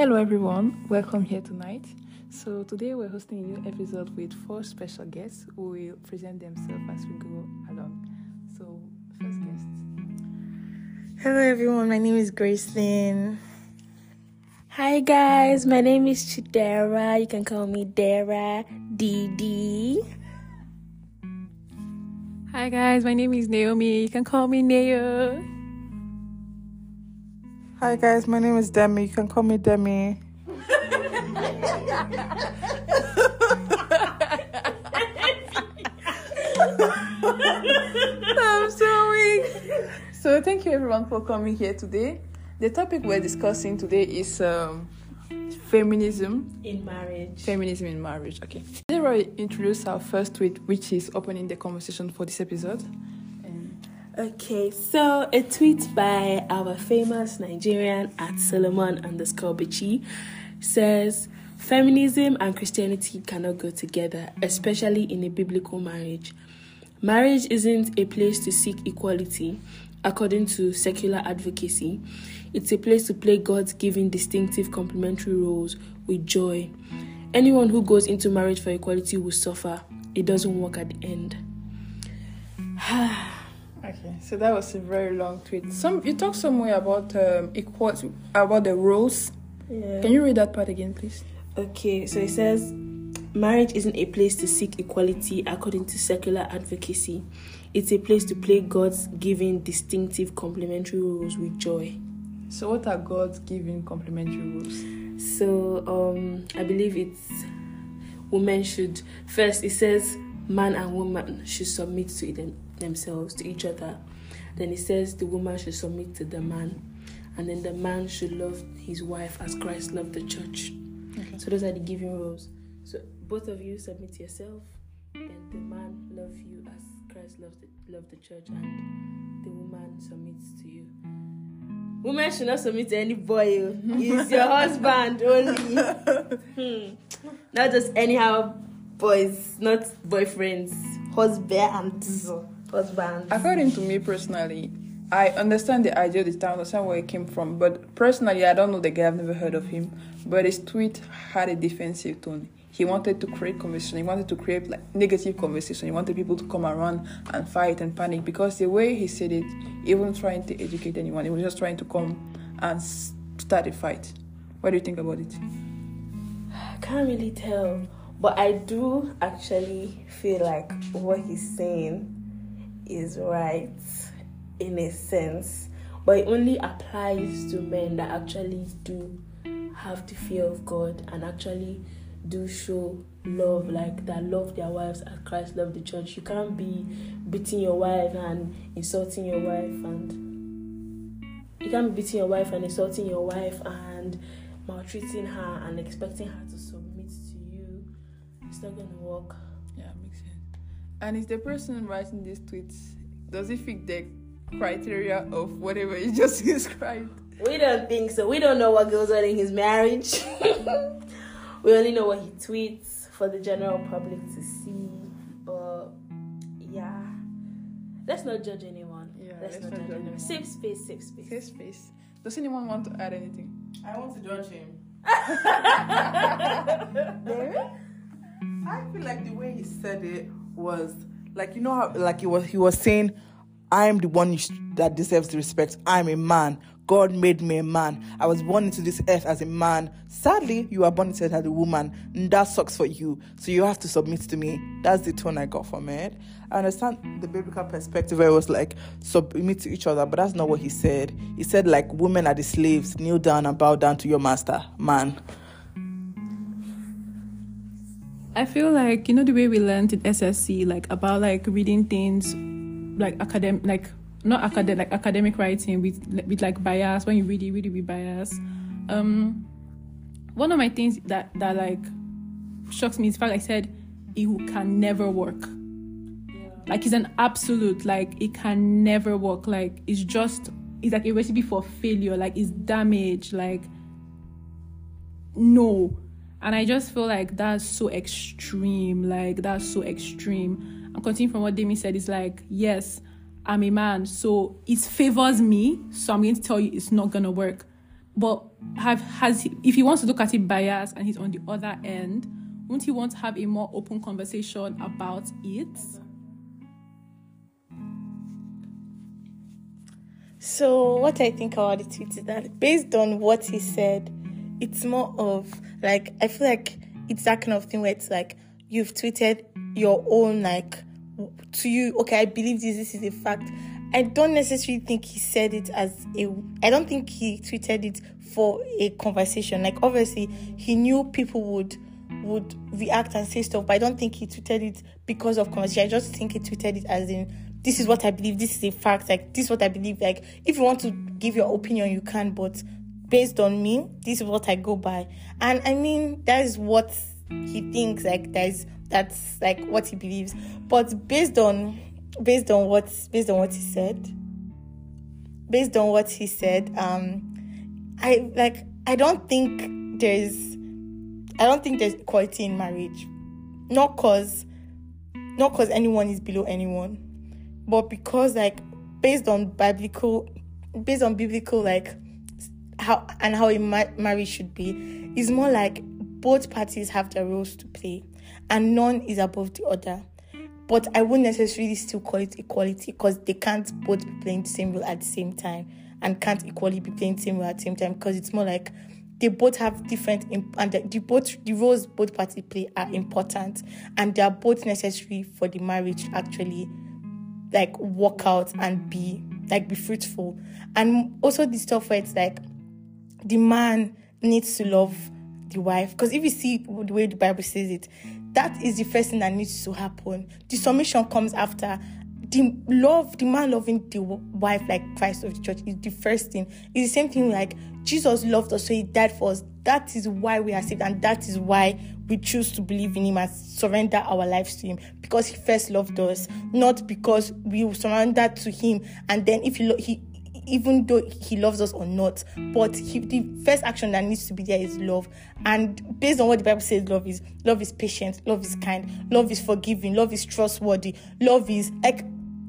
Hello, everyone. Welcome here tonight. So, today we're hosting a new episode with four special guests who will present themselves as we go along. So, first guest. Hello everyone, my name is Gracelyn. Hi guys, my name is Chidera. You can call me Dara DD. Hi, guys. My name is Naomi. You can call me Neo. Hi guys, my name is Demi. You can call me Demi. I'm so weak. So, thank you everyone for coming here today. The topic we're discussing today is um, feminism. In marriage. Feminism in marriage. Okay. Today we'll introduce our first tweet, which is opening the conversation for this episode. Okay, so a tweet by our famous Nigerian at Solomon underscore Bichi says feminism and Christianity cannot go together, especially in a biblical marriage. Marriage isn't a place to seek equality, according to secular advocacy. It's a place to play God's given distinctive complementary roles with joy. Anyone who goes into marriage for equality will suffer. It doesn't work at the end. So that was a very long tweet. Some you talk somewhere about um, equality, about the roles. Yeah. Can you read that part again, please? Okay, so it says marriage isn't a place to seek equality according to secular advocacy. It's a place to play God's given distinctive complementary roles with joy. So, what are God's given complementary roles? So um I believe it's women should first it says man and woman should submit to them, themselves to each other. Then he says the woman should submit to the man. And then the man should love his wife as Christ loved the church. Okay. So those are the given roles. So both of you submit yourself, and the man love you as Christ loves the love the church, and the woman submits to you. Women should not submit to any boy. He's your husband only. Hmm. Not just anyhow boys, not boyfriends. Husbands. Husbands. According to me personally, I understand the idea, of the I understand where it came from, but personally, I don't know the guy. I've never heard of him. But his tweet had a defensive tone. He wanted to create conversation. He wanted to create like negative conversation. He wanted people to come around and fight and panic because the way he said it, he wasn't trying to educate anyone. He was just trying to come and start a fight. What do you think about it? I can't really tell, but I do actually feel like what he's saying is right in a sense, but it only applies to men that actually do have the fear of God and actually do show love like that love their wives as Christ loved the church. You can't be beating your wife and insulting your wife and you can't be beating your wife and insulting your wife and maltreating her and expecting her to submit to you. It's not gonna work. Yeah, makes sense. And is the person writing these tweets, does he fit the criteria of whatever you just described? We don't think so. We don't know what goes on in his marriage. we only know what he tweets for the general public to see. But yeah, let's not judge anyone. Yeah, let's, let's not not judge judge anyone. anyone. Safe space, safe space. Safe space. Does anyone want to add anything? I want to judge him. I feel like the way he said it was like you know how like he was he was saying, "I'm the one that deserves the respect. I'm a man. God made me a man. I was born into this earth as a man. Sadly, you are born into it as a woman, and that sucks for you. So you have to submit to me." That's the tone I got from it. I understand the biblical perspective where it was like submit to each other, but that's not what he said. He said like women are the slaves. Kneel down and bow down to your master, man. I feel like you know the way we learned in SSC, like about like reading things, like academic, like not academic, like academic writing with with like bias. When you read it, read it with bias. Um, one of my things that that like shocks me is the fact I said it can never work. Like it's an absolute, like it can never work. Like it's just it's like a recipe for failure. Like it's damage. Like no. And I just feel like that's so extreme. Like that's so extreme. I'm continuing from what Demi said. It's like, yes, I'm a man, so it favors me. So I'm going to tell you it's not gonna work. but have has he, if he wants to look at it biased and he's on the other end, won't he want to have a more open conversation about it? So what I think about the tweet is that based on what he said, it's more of like I feel like it's that kind of thing where it's like you've tweeted your own like to you, okay, I believe this, this is a fact. I don't necessarily think he said it as a I don't think he tweeted it for a conversation. Like obviously he knew people would would react and say stuff, but I don't think he tweeted it because of conversation. I just think he tweeted it as in this is what I believe, this is a fact, like this is what I believe. Like if you want to give your opinion you can, but based on me, this is what I go by. And I mean that is what he thinks, like that is that's like what he believes. But based on based on what based on what he said, based on what he said, um, I like I don't think there's I don't think there's equality in marriage. Not cause not cause anyone is below anyone, but because like based on biblical based on biblical like how and how a ma- marriage should be is more like both parties have their roles to play and none is above the other. But I wouldn't necessarily still call it equality because they can't both be playing the same role at the same time and can't equally be playing the same role at the same time because it's more like they both have different imp- and the, the both the roles both parties play are important and they are both necessary for the marriage actually like work out and be like be fruitful and also the stuff where it's like the man needs to love the wife because if you see the way the bible says it that is the first thing that needs to happen. The submission comes after. The love, the man loving the wife like Christ of the church is the first thing. It's the same thing like Jesus loved us, so he died for us. That is why we are saved, and that is why we choose to believe in him and surrender our lives to him because he first loved us, not because we surrender to him and then if he, he even though he loves us or not. But he, the first action that needs to be there is love. And based on what the Bible says, love is love is patient, love is kind, love is forgiving, love is trustworthy, love is like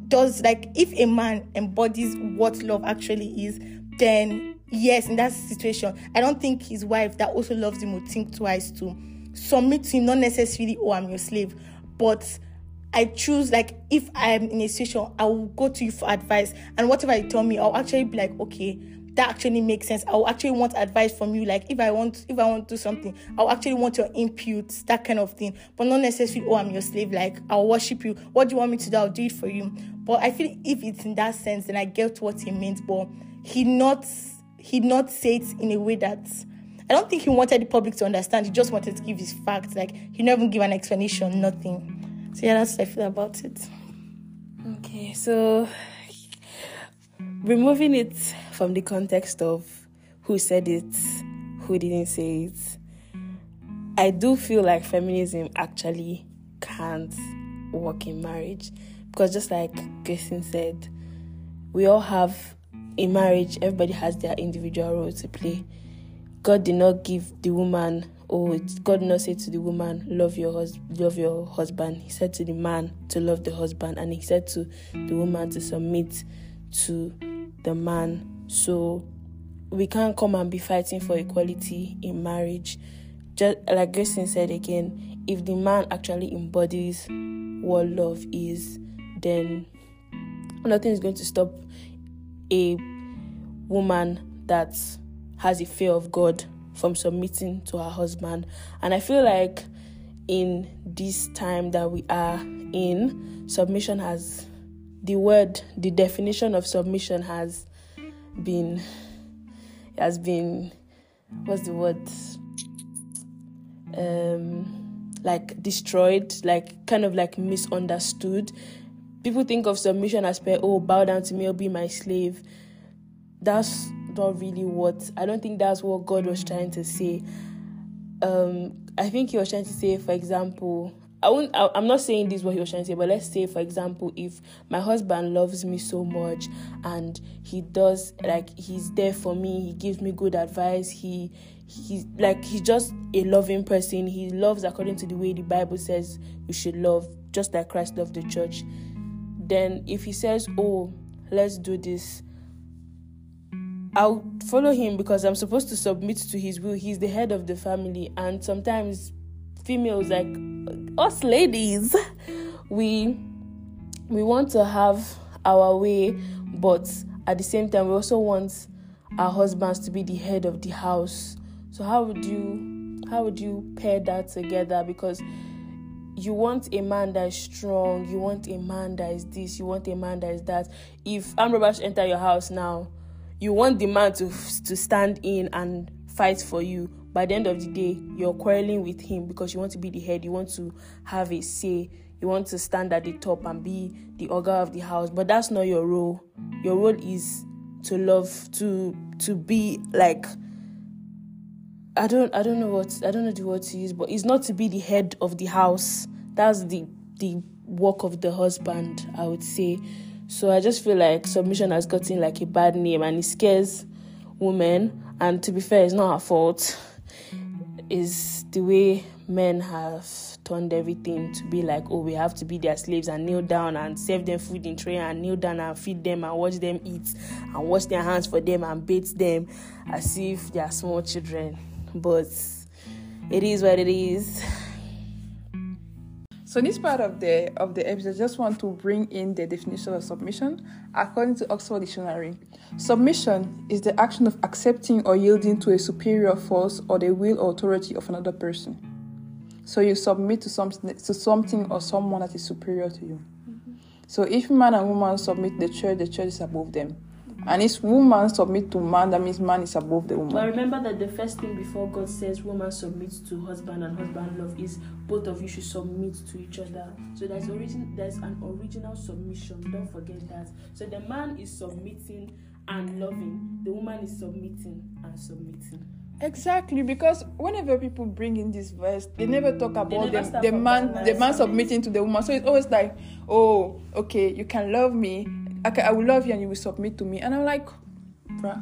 does like if a man embodies what love actually is, then yes, in that situation, I don't think his wife that also loves him would think twice to submit to him, not necessarily, oh, I'm your slave, but I choose like if I'm in a situation, I will go to you for advice, and whatever you tell me, I'll actually be like, okay, that actually makes sense. I'll actually want advice from you. Like if I want, if I want to do something, I'll actually want your input, that kind of thing. But not necessarily, oh, I'm your slave. Like I'll worship you. What do you want me to do? I'll do it for you. But I feel if it's in that sense, then I get what he means. But he not he not say it in a way that I don't think he wanted the public to understand. He just wanted to give his facts. Like he never give an explanation, nothing. So yeah, that's what I feel about it. Okay, so removing it from the context of who said it, who didn't say it, I do feel like feminism actually can't work in marriage because just like Kristen said, we all have in marriage, everybody has their individual role to play. God did not give the woman oh, God not say to the woman, love your hus- love your husband. He said to the man to love the husband, and he said to the woman to submit to the man. So we can't come and be fighting for equality in marriage. Just like Gracelyn said again, if the man actually embodies what love is, then nothing is going to stop a woman that has a fear of God from submitting to her husband. And I feel like in this time that we are in, submission has the word, the definition of submission has been has been what's the word? Um like destroyed, like kind of like misunderstood. People think of submission as per oh bow down to me or be my slave. That's not really what I don't think that's what God was trying to say. Um, I think he was trying to say, for example, I won't. I, am not saying this is what he was trying to say, but let's say, for example, if my husband loves me so much and he does like he's there for me, he gives me good advice, he he's like he's just a loving person. He loves according to the way the Bible says we should love, just like Christ loved the church. Then if he says, "Oh, let's do this," I'll follow him because I'm supposed to submit to his will. He's the head of the family, and sometimes females like us ladies, we we want to have our way, but at the same time we also want our husbands to be the head of the house. So how would you how would you pair that together? Because you want a man that is strong, you want a man that is this, you want a man that is that. If robbers enter your house now, you want the man to to stand in and fight for you. By the end of the day, you're quarreling with him because you want to be the head, you want to have a say, you want to stand at the top and be the ogre of the house. But that's not your role. Your role is to love, to to be like I don't I don't know what I don't know the word to use, but it's not to be the head of the house. That's the the work of the husband, I would say. So I just feel like submission has gotten like a bad name and it scares women. And to be fair, it's not our fault. Is the way men have turned everything to be like, oh, we have to be their slaves and kneel down and serve them food in tray and kneel down and feed them and watch them eat and wash their hands for them and bathe them as if they are small children. But it is what it is. So this part of the of the episode, I just want to bring in the definition of submission according to Oxford Dictionary. Submission is the action of accepting or yielding to a superior force or the will or authority of another person. So you submit to something to something or someone that is superior to you. Mm-hmm. So if man and woman submit the church, the church is above them. And if woman submit to man, that means man is above the woman. But remember that the first thing before God says woman submits to husband and husband love is both of you should submit to each other. So there's origin there's an original submission. Don't forget that. So the man is submitting and loving. The woman is submitting and submitting. Exactly, because whenever people bring in this verse, they never talk about never the, the man, the man submitting to the woman. So it's always like, oh, okay, you can love me, okay, I will love you and you will submit to me. And I'm like, bruh,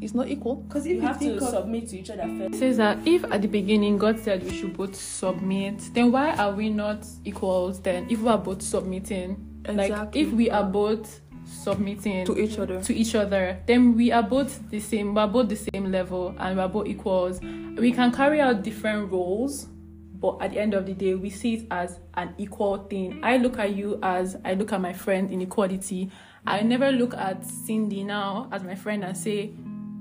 it's not equal. Because if you, you have to of, submit to each other first. It says that if at the beginning God said we should both submit, then why are we not equals then if we are both submitting? Exactly. Like if we are both submitting to each other to each other then we are both the same we're both the same level and we're both equals we can carry out different roles but at the end of the day we see it as an equal thing i look at you as i look at my friend in equality I never look at Cindy now as my friend and say,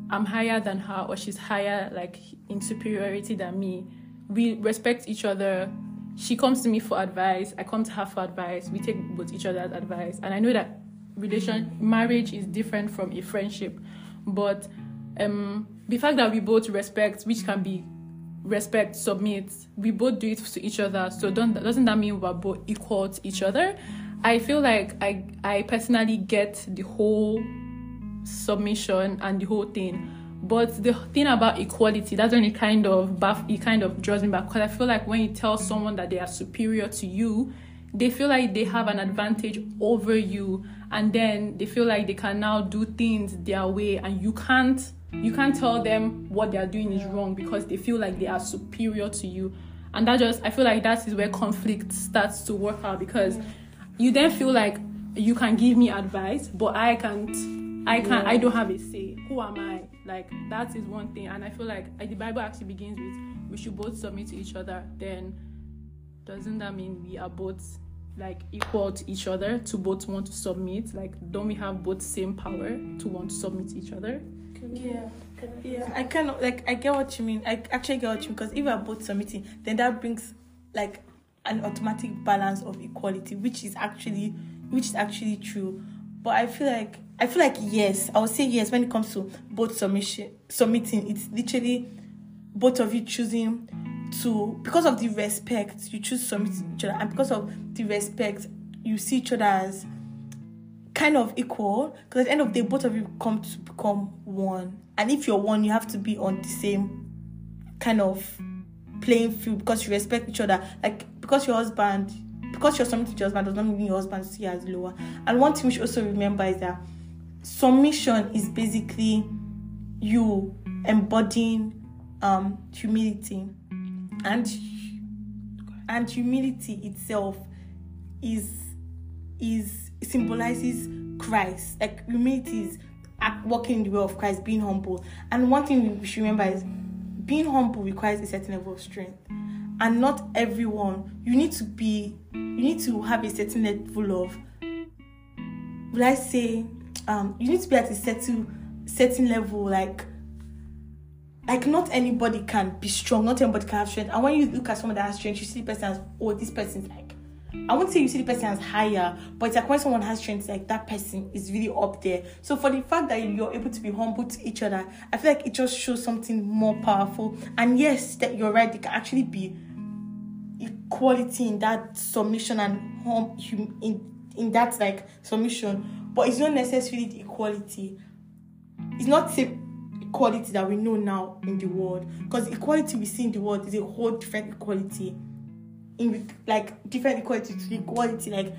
I'm higher than her or she's higher, like in superiority than me. We respect each other. She comes to me for advice. I come to her for advice. We take both each other's advice. And I know that relation marriage is different from a friendship. But um, the fact that we both respect, which can be respect, submit, we both do it to each other. So don't doesn't that mean we're both equal to each other? I feel like I I personally get the whole submission and the whole thing. But the thing about equality, that's when it kind of buff it kind of draws me back. Because I feel like when you tell someone that they are superior to you, they feel like they have an advantage over you. And then they feel like they can now do things their way. And you can't you can't tell them what they are doing is wrong because they feel like they are superior to you. And that just i feel like that is where conflict starts to work out because you then feel like you can give me advice, but I can't. I can't. Yeah. I don't have a say. Who am I? Like that is one thing, and I feel like the Bible actually begins with we should both submit to each other. Then doesn't that mean we are both like equal to each other to both want to submit? Like don't we have both same power to want to submit to each other? Yeah. Yeah, I kind of like I get what you mean. I actually get what you mean because if we are both submitting, then that brings like an automatic balance of equality, which is actually which is actually true. But I feel like I feel like yes, I would say yes when it comes to both submission submitting. It's literally both of you choosing to because of the respect you choose submit to each other, and because of the respect you see each other as kind of equal. Because at the end of the day, both of you come to become one, and if you're one, you have to be on the same kind of playing field because you respect each other. Like because your husband, because you're submitting to your husband does not mean your husband see you as lower. And one thing we should also remember is that submission is basically you embodying um humility and and humility itself is is symbolizes Christ. Like humility is walking in the way of Christ, being humble. And one thing we should remember is being humble requires a certain level of strength. And not everyone, you need to be, you need to have a certain level of, will I say, um, you need to be at a certain, certain level, like, like not anybody can be strong, not anybody can have strength. And when you look at someone that has strength, you see the person as, oh, this person's like I won't say you see the person as higher, but it's like when someone has strength, like that person is really up there. So for the fact that you're able to be humble to each other, I feel like it just shows something more powerful. And yes, that you're right, there can actually be equality in that submission and hum in in that like submission, but it's not necessarily equality. It's not the equality that we know now in the world, because equality we see in the world is a whole different equality in like different equality to the equality like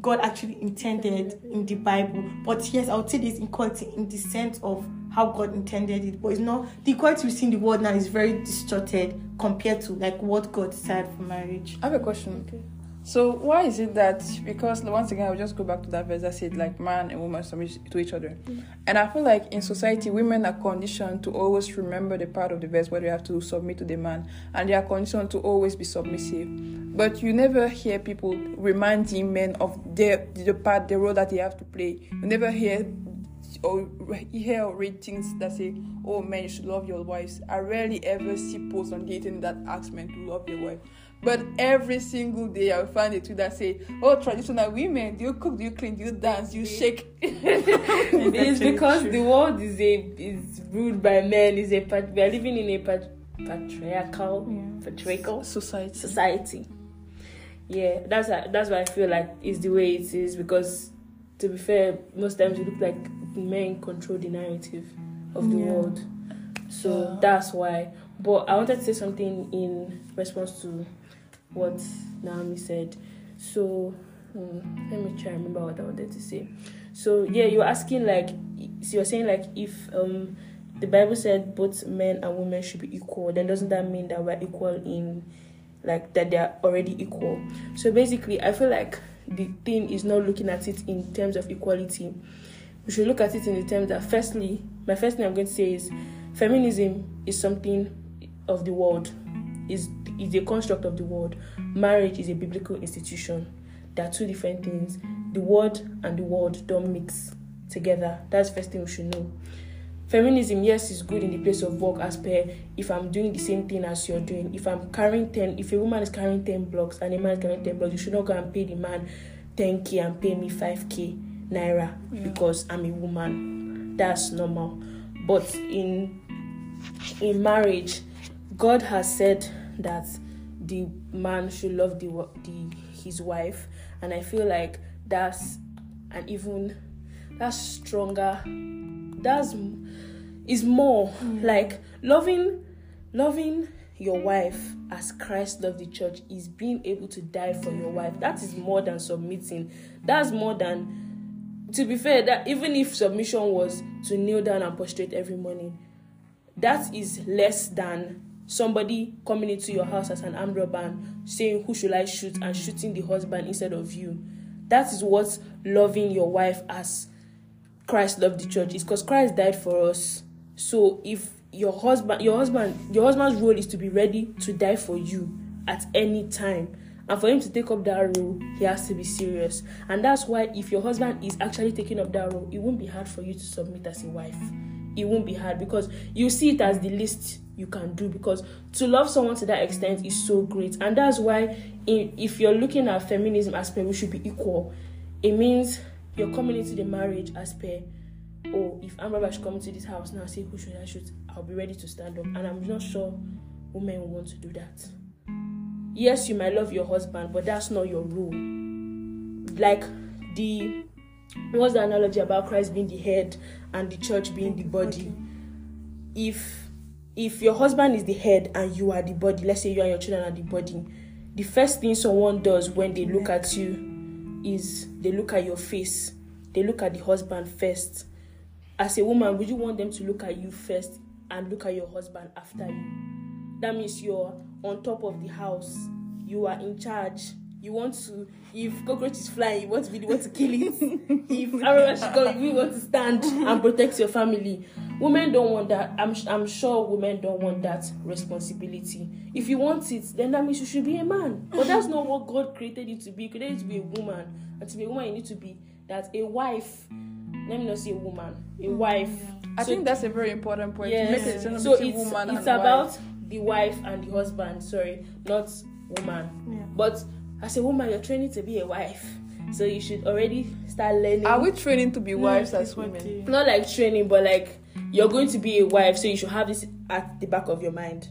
God actually intended in the Bible. But yes, I would say there's equality in the sense of how God intended it. But it's not the equality we see in the world now is very distorted compared to like what God said for marriage. I have a question. Okay. So why is it that because once again I'll just go back to that verse that said like man and woman submit to each other, mm. and I feel like in society women are conditioned to always remember the part of the verse where they have to submit to the man, and they are conditioned to always be submissive. But you never hear people reminding men of their the part the role that they have to play. You never hear or hear or read things that say, "Oh, men, you should love your wives." I rarely ever see posts on dating that ask men to love their wife. But every single day I find a tweet that say, "Oh, traditional women, do you cook, do you clean, do you dance, do you shake?" it's because true. the world is a is ruled by men. Is a we are living in a pat, patriarchal yeah. patriarchal society. Society. Yeah, that's that's why I feel like it's the way it is because, to be fair, most times it look like men control the narrative of the yeah. world. So yeah. that's why. But I wanted to say something in response to what Naomi said. So um, let me try and remember what I wanted to say. So yeah, you're asking like so you're saying like if um the Bible said both men and women should be equal, then doesn't that mean that we're equal in like that they're already equal? So basically I feel like the thing is not looking at it in terms of equality. We should look at it in the terms that firstly, my first thing I'm going to say is feminism is something of the world is is a construct of the world. Marriage is a biblical institution. There are two different things. The word and the world don't mix together. That's the first thing we should know. Feminism, yes, is good in the place of work as per if I'm doing the same thing as you're doing. If I'm carrying 10, if a woman is carrying 10 blocks and a man is carrying 10 blocks, you should not go and pay the man 10k and pay me 5k naira yeah. because I'm a woman. That's normal. But in in marriage, God has said that the man should love the the his wife, and I feel like that's an even that's stronger. That's is more mm. like loving loving your wife as Christ loved the church is being able to die for your wife. That is more than submitting. That's more than to be fair, that even if submission was to kneel down and prostrate every morning, that is less than somebody coming into your house as an armed robber and saying who should I shoot and shooting the husband instead of you. That is what loving your wife as Christ loved the church is because Christ died for us. So if your husband your husband your husband's role is to be ready to die for you at any time. And for him to take up that role, he has to be serious. And that's why if your husband is actually taking up that role, it won't be hard for you to submit as a wife. It won't be hard because you see it as the least you can do because to love someone to that extent is so great and that's why in, if you're looking at feminism as per we should be equal it means you're coming into the marriage as per oh if Amber should come into this house now say who should I shoot? I'll be ready to stand up. And I'm not sure women want to do that. Yes you might love your husband but that's not your rule like the what's the analogy about Christ being the head and the church being the body? If if your husband is the head and you are the body, let's say you and your children are the body, the first thing someone does when they look at you is they look at your face. They look at the husband first. As a woman, would you want them to look at you first and look at your husband after you? That means you're on top of the house. You are in charge. you want to if cockroach is flying you want to really want to kill it. If arrow come you want to stand and protect your family. Women don't want that. I'm i'm sure women don't want that responsibility. If you want it then that means you should be a man. But that's not what god created you to be. You created you to be a woman. And to be a woman you need to be that a wife let me not say a woman a mm. wife I So- think that's a very important point. to make a distinction So between it's woman it's and about wife. the wife and the husband. Sorry, not woman. Yeah. But as a woman, you're training to be a wife, so you should already start learning. Are we training to be mm. wives as women? they- Not like training, but like you're going to be a wife, so you should have this at the back of your mind.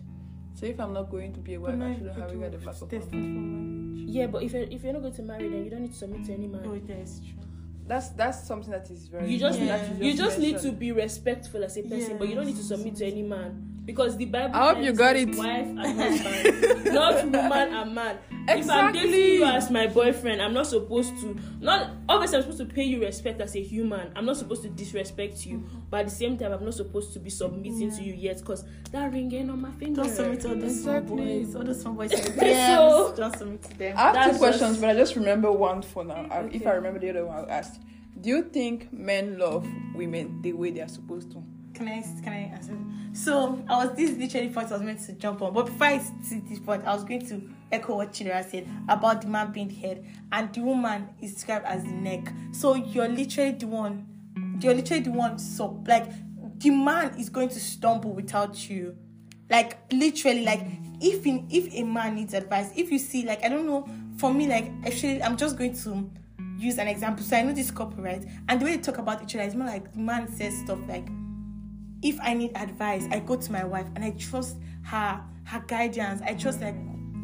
So if I'm not going to be a wife, I shouldn't have it at the back of my mind. Yeah, but if you're, if you're not going to marry, then you don't need to submit to any man. Oh, that is true. That's that's something that is very. You just Yeah. need, you just need to be respectful as a person, but you don't need to submit to any man because the Bible. I hope you got it. Wife and husband, not woman and man. If I'm dating Exactly. you as my boyfriend, I'm not supposed to. Not obviously, I'm supposed to pay you respect as a human. I'm not supposed to disrespect you, but at the same time, I'm not supposed to be submitting to you yet because that ring ain't on my finger. Don't submit to all those Exactly. boys. All those boys. in the So- DMs. Don't submit to them. I have That's two questions, just- but I just remember one for now. I- If I remember the other one, I'll ask. Do you think men love women the way they are supposed to? Can I can I answer? So I was this literally point I was meant to jump on, but before I see this point, I was going to echo what Chidera said about the man being the head and the woman is described as the neck. So you're literally the one, you're literally the one. So like the man is going to stumble without you, like literally like if in if a man needs advice, if you see like I don't know, for me like actually I'm just going to use an example. So I know this couple, right? And the way they talk about each other is more like the man says stuff like if I need advice, I go to my wife and I trust her her guidance. I trust like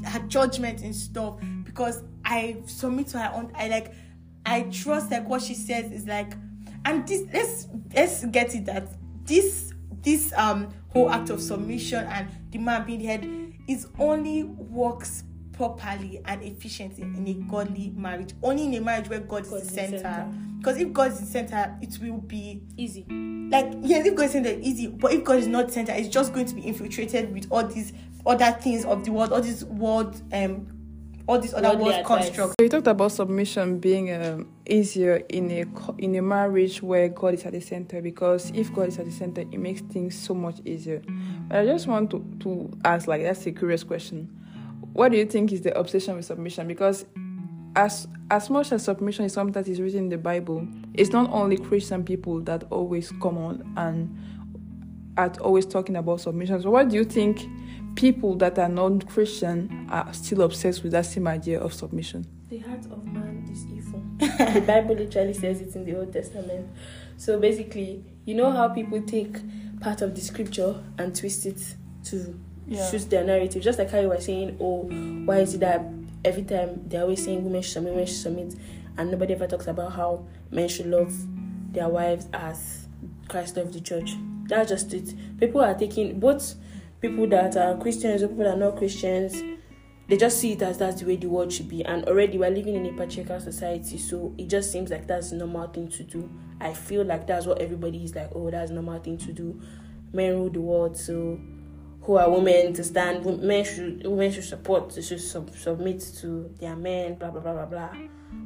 her judgment and stuff because I submit to her own. I like I trust like what she says is like, and this let's let's get it that this this um whole act of submission and the man being head is only works properly and efficiently in a godly marriage. Only in a marriage where God, God is is the the center. center. Because if God is the center, it will be Easy. like yes, if God is center, easy. But if God is not center, it's just going to be infiltrated with all these other things of the world, all these world, um, all these other Worldly world advice. constructs. So you talked about submission being um, easier in a in a marriage where God is at the center because if God is at the center, it makes things so much easier. But I just want to, to ask, like that's a curious question. What do you think is the obsession with submission? Because as as much as submission is something that is written in the Bible, it's not only Christian people that always come on and are always talking about submission. So what do you think people that are non-Christian are still obsessed with that same idea of submission? The heart of man is evil. the Bible literally says it in the Old Testament. So basically, you know how people take part of the scripture and twist it to Yeah. suit their narrative. Just like how you were saying, oh, why is it that every time they're always saying women should submit, women should submit, and nobody ever talks about how men should love their wives as Christ loved the church. That's just it. People are taking both people that are Christians people that are not Christians they just see it as that's the way the world should be and already we're living in a patriarchal society so it just seems like that's the normal thing to do i feel like that's what everybody is like oh that's normal thing to do men rule the world so who are women to stand men should women should support they should sub- submit to their men blah blah blah blah blah.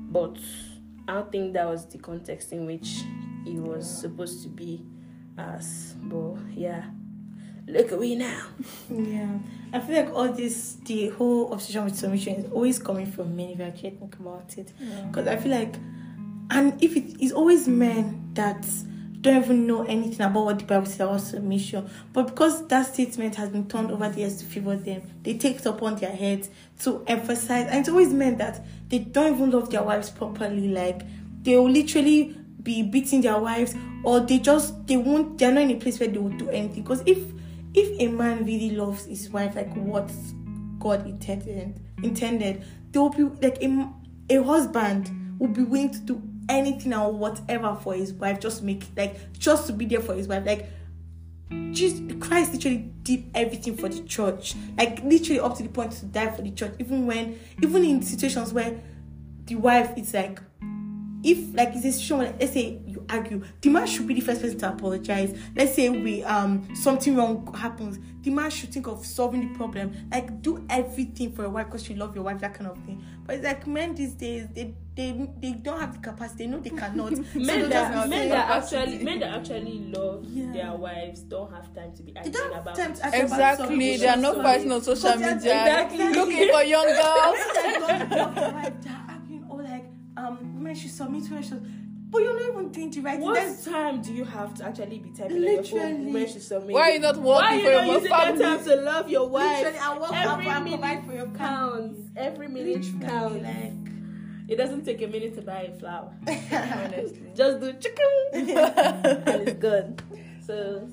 But i don't think that was the context in which it was supposed to be as but yeah. Look at we now. Yeah, I feel like all this, the whole obsession with submission is always coming from men. If I can't think about it, because I feel like, and if it is always men that don't even know anything about what the Bible says about submission, but because that statement has been turned over the years to favor them, they take it upon their heads to emphasize, and it's always meant that they don't even love their wives properly. Like they will literally be beating their wives, or they just they won't. They're not in a place where they will do anything. Because if if a man really loves his wife like what God intended, intended, there will be like a, a husband will be willing to do anything or whatever for his wife, just make like just to be there for his wife. Like Jesus Christ literally did everything for the church, like literally up to the point to die for the church, even when even in situations where the wife is like if like it's a situation where let's say you argue, the man should be the first person to apologize. Let's say we um something wrong happens, the man should think of solving the problem. Like do everything for your wife because you love your wife, that kind of thing. But it's like men these days, they they they don't have the capacity. They know they cannot. Men they'll that men that actually men that actually love Yeah. their wives don't have time to be They don't have about time to it. ask about Exactly. something. They are not Sorry. fighting on social media exactly. looking for young girls. arguing or like um women should submit women should but you're not even doing the right thing. What time do you have to actually be typing on your phone Literally. when she's submitting? Why are you not Why are working you for your not using that family? time to love your wife? Literally, I work Every hard and minute provide for your counts. Every minute Literally, counts. like It doesn't take a minute to buy a flower. Honestly. Just do chicken and it's good. So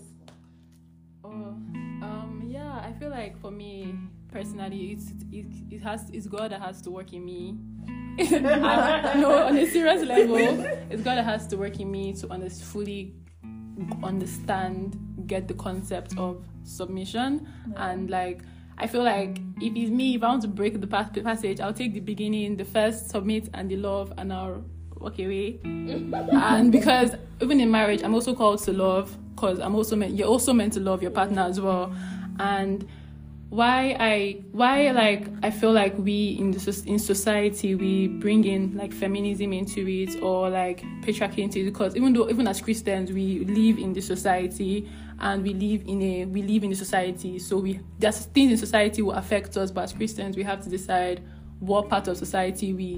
Oh, um, yeah, I feel like for me personally, it's it, it has it's God that has to work in me. Uh, no, on a serious level, it's God that has to work in me to under, fully understand, get the concept of submission, and like I feel like if it's me, if I want to break the pas- passage, I'll take the beginning, the first submit, and the love, and I'll walk away. and because even in marriage, I'm also called to love, because I'm also meant. You're also meant to love your partner as well, and why I why like I feel like we in the in society we bring in like feminism into it or like patriarchy into it because even though even as Christians we live in the society and we live in a we live in a society so we there's things in society will affect us but as Christians we have to decide what part of society we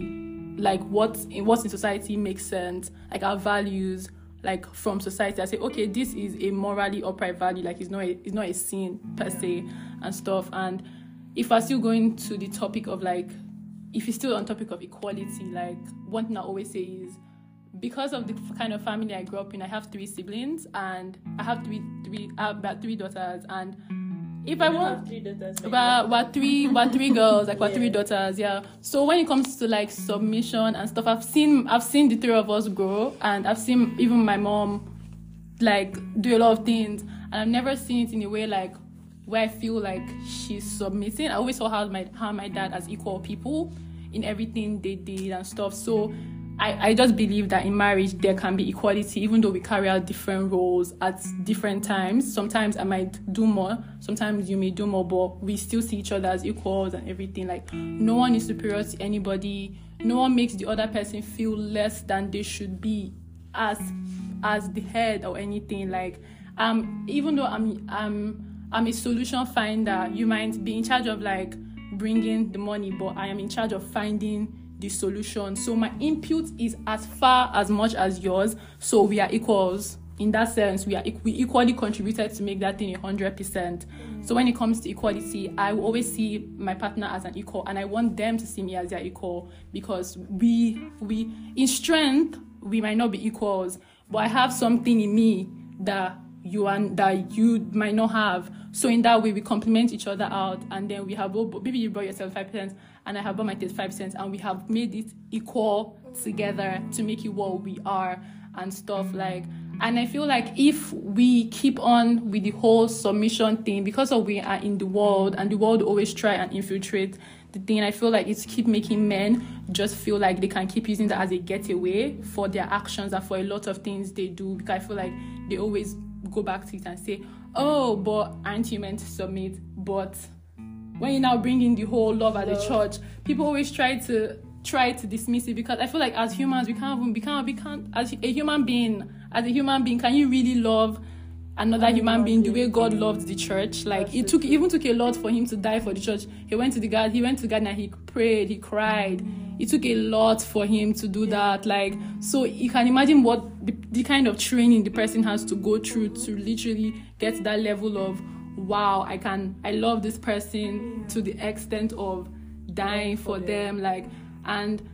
like what in what in society makes sense like our values like from society. I say, okay, this is a morally upright value, like it's not a, it's not a sin per se and stuff. And if we're still going to the topic of like, if you're still on topic of equality, like one thing I always say is because of the kind of family I grew up in, I have three siblings and I have three three I have about three daughters and if I I want have three daughters. right? we're, we're three we're three girls like we're three daughters yeah. So when it comes to like submission and stuff i've seen i've seen the three of us grow and i've seen even my mom like do a lot of things and i've never seen it in a way like where i feel like she's submitting. I always saw how my how my dad as equal people in everything they did and stuff. So I, I just believe that in marriage there can be equality even though we carry out different roles at different times. Sometimes I might do more, sometimes you may do more, but we still see each other as equals and everything. Like no one is superior to anybody, no one makes the other person feel less than they should be as as the head or anything. Like um even though I'm I'm I'm a solution finder, you might be in charge of like bringing the money, but I am in charge of finding the solution. So my input is as far as much as yours. So we are equals. In that sense, we are we equally contributed to make that thing a hundred percent. So when it comes to equality, I will always see my partner as an equal, and I want them to see me as their equal because we we in strength we might not be equals, but I have something in me that you and that you might not have. So in that way, we complement each other out, and then we have both. Maybe you brought yourself five percent, and I have bought my thirty-five cents and we have made it equal together to make it what we are and stuff like. And I feel like if we keep on with the whole submission thing, because of we are in the world, and the world always try and infiltrate the thing, I feel like it's keep making men just feel like they can keep using that as a getaway for their actions and for a lot of things they do. Because I feel like they always go back to it and say, "Oh, but aren't you meant to submit?" But when you now bring in the whole love at the church, people always try to try to dismiss it because I feel like as humans we can't even we can't we can't as a human being as a human being can you really love another human being the way God loved the church? Like it took even took a lot for him to die for the church. He went to the God he went to garden and he prayed he cried. It took a lot for him to do that like so you can imagine what the, the kind of training the person has to go through to literally get that level of wow i can i love this person to the extent of dying for them. like and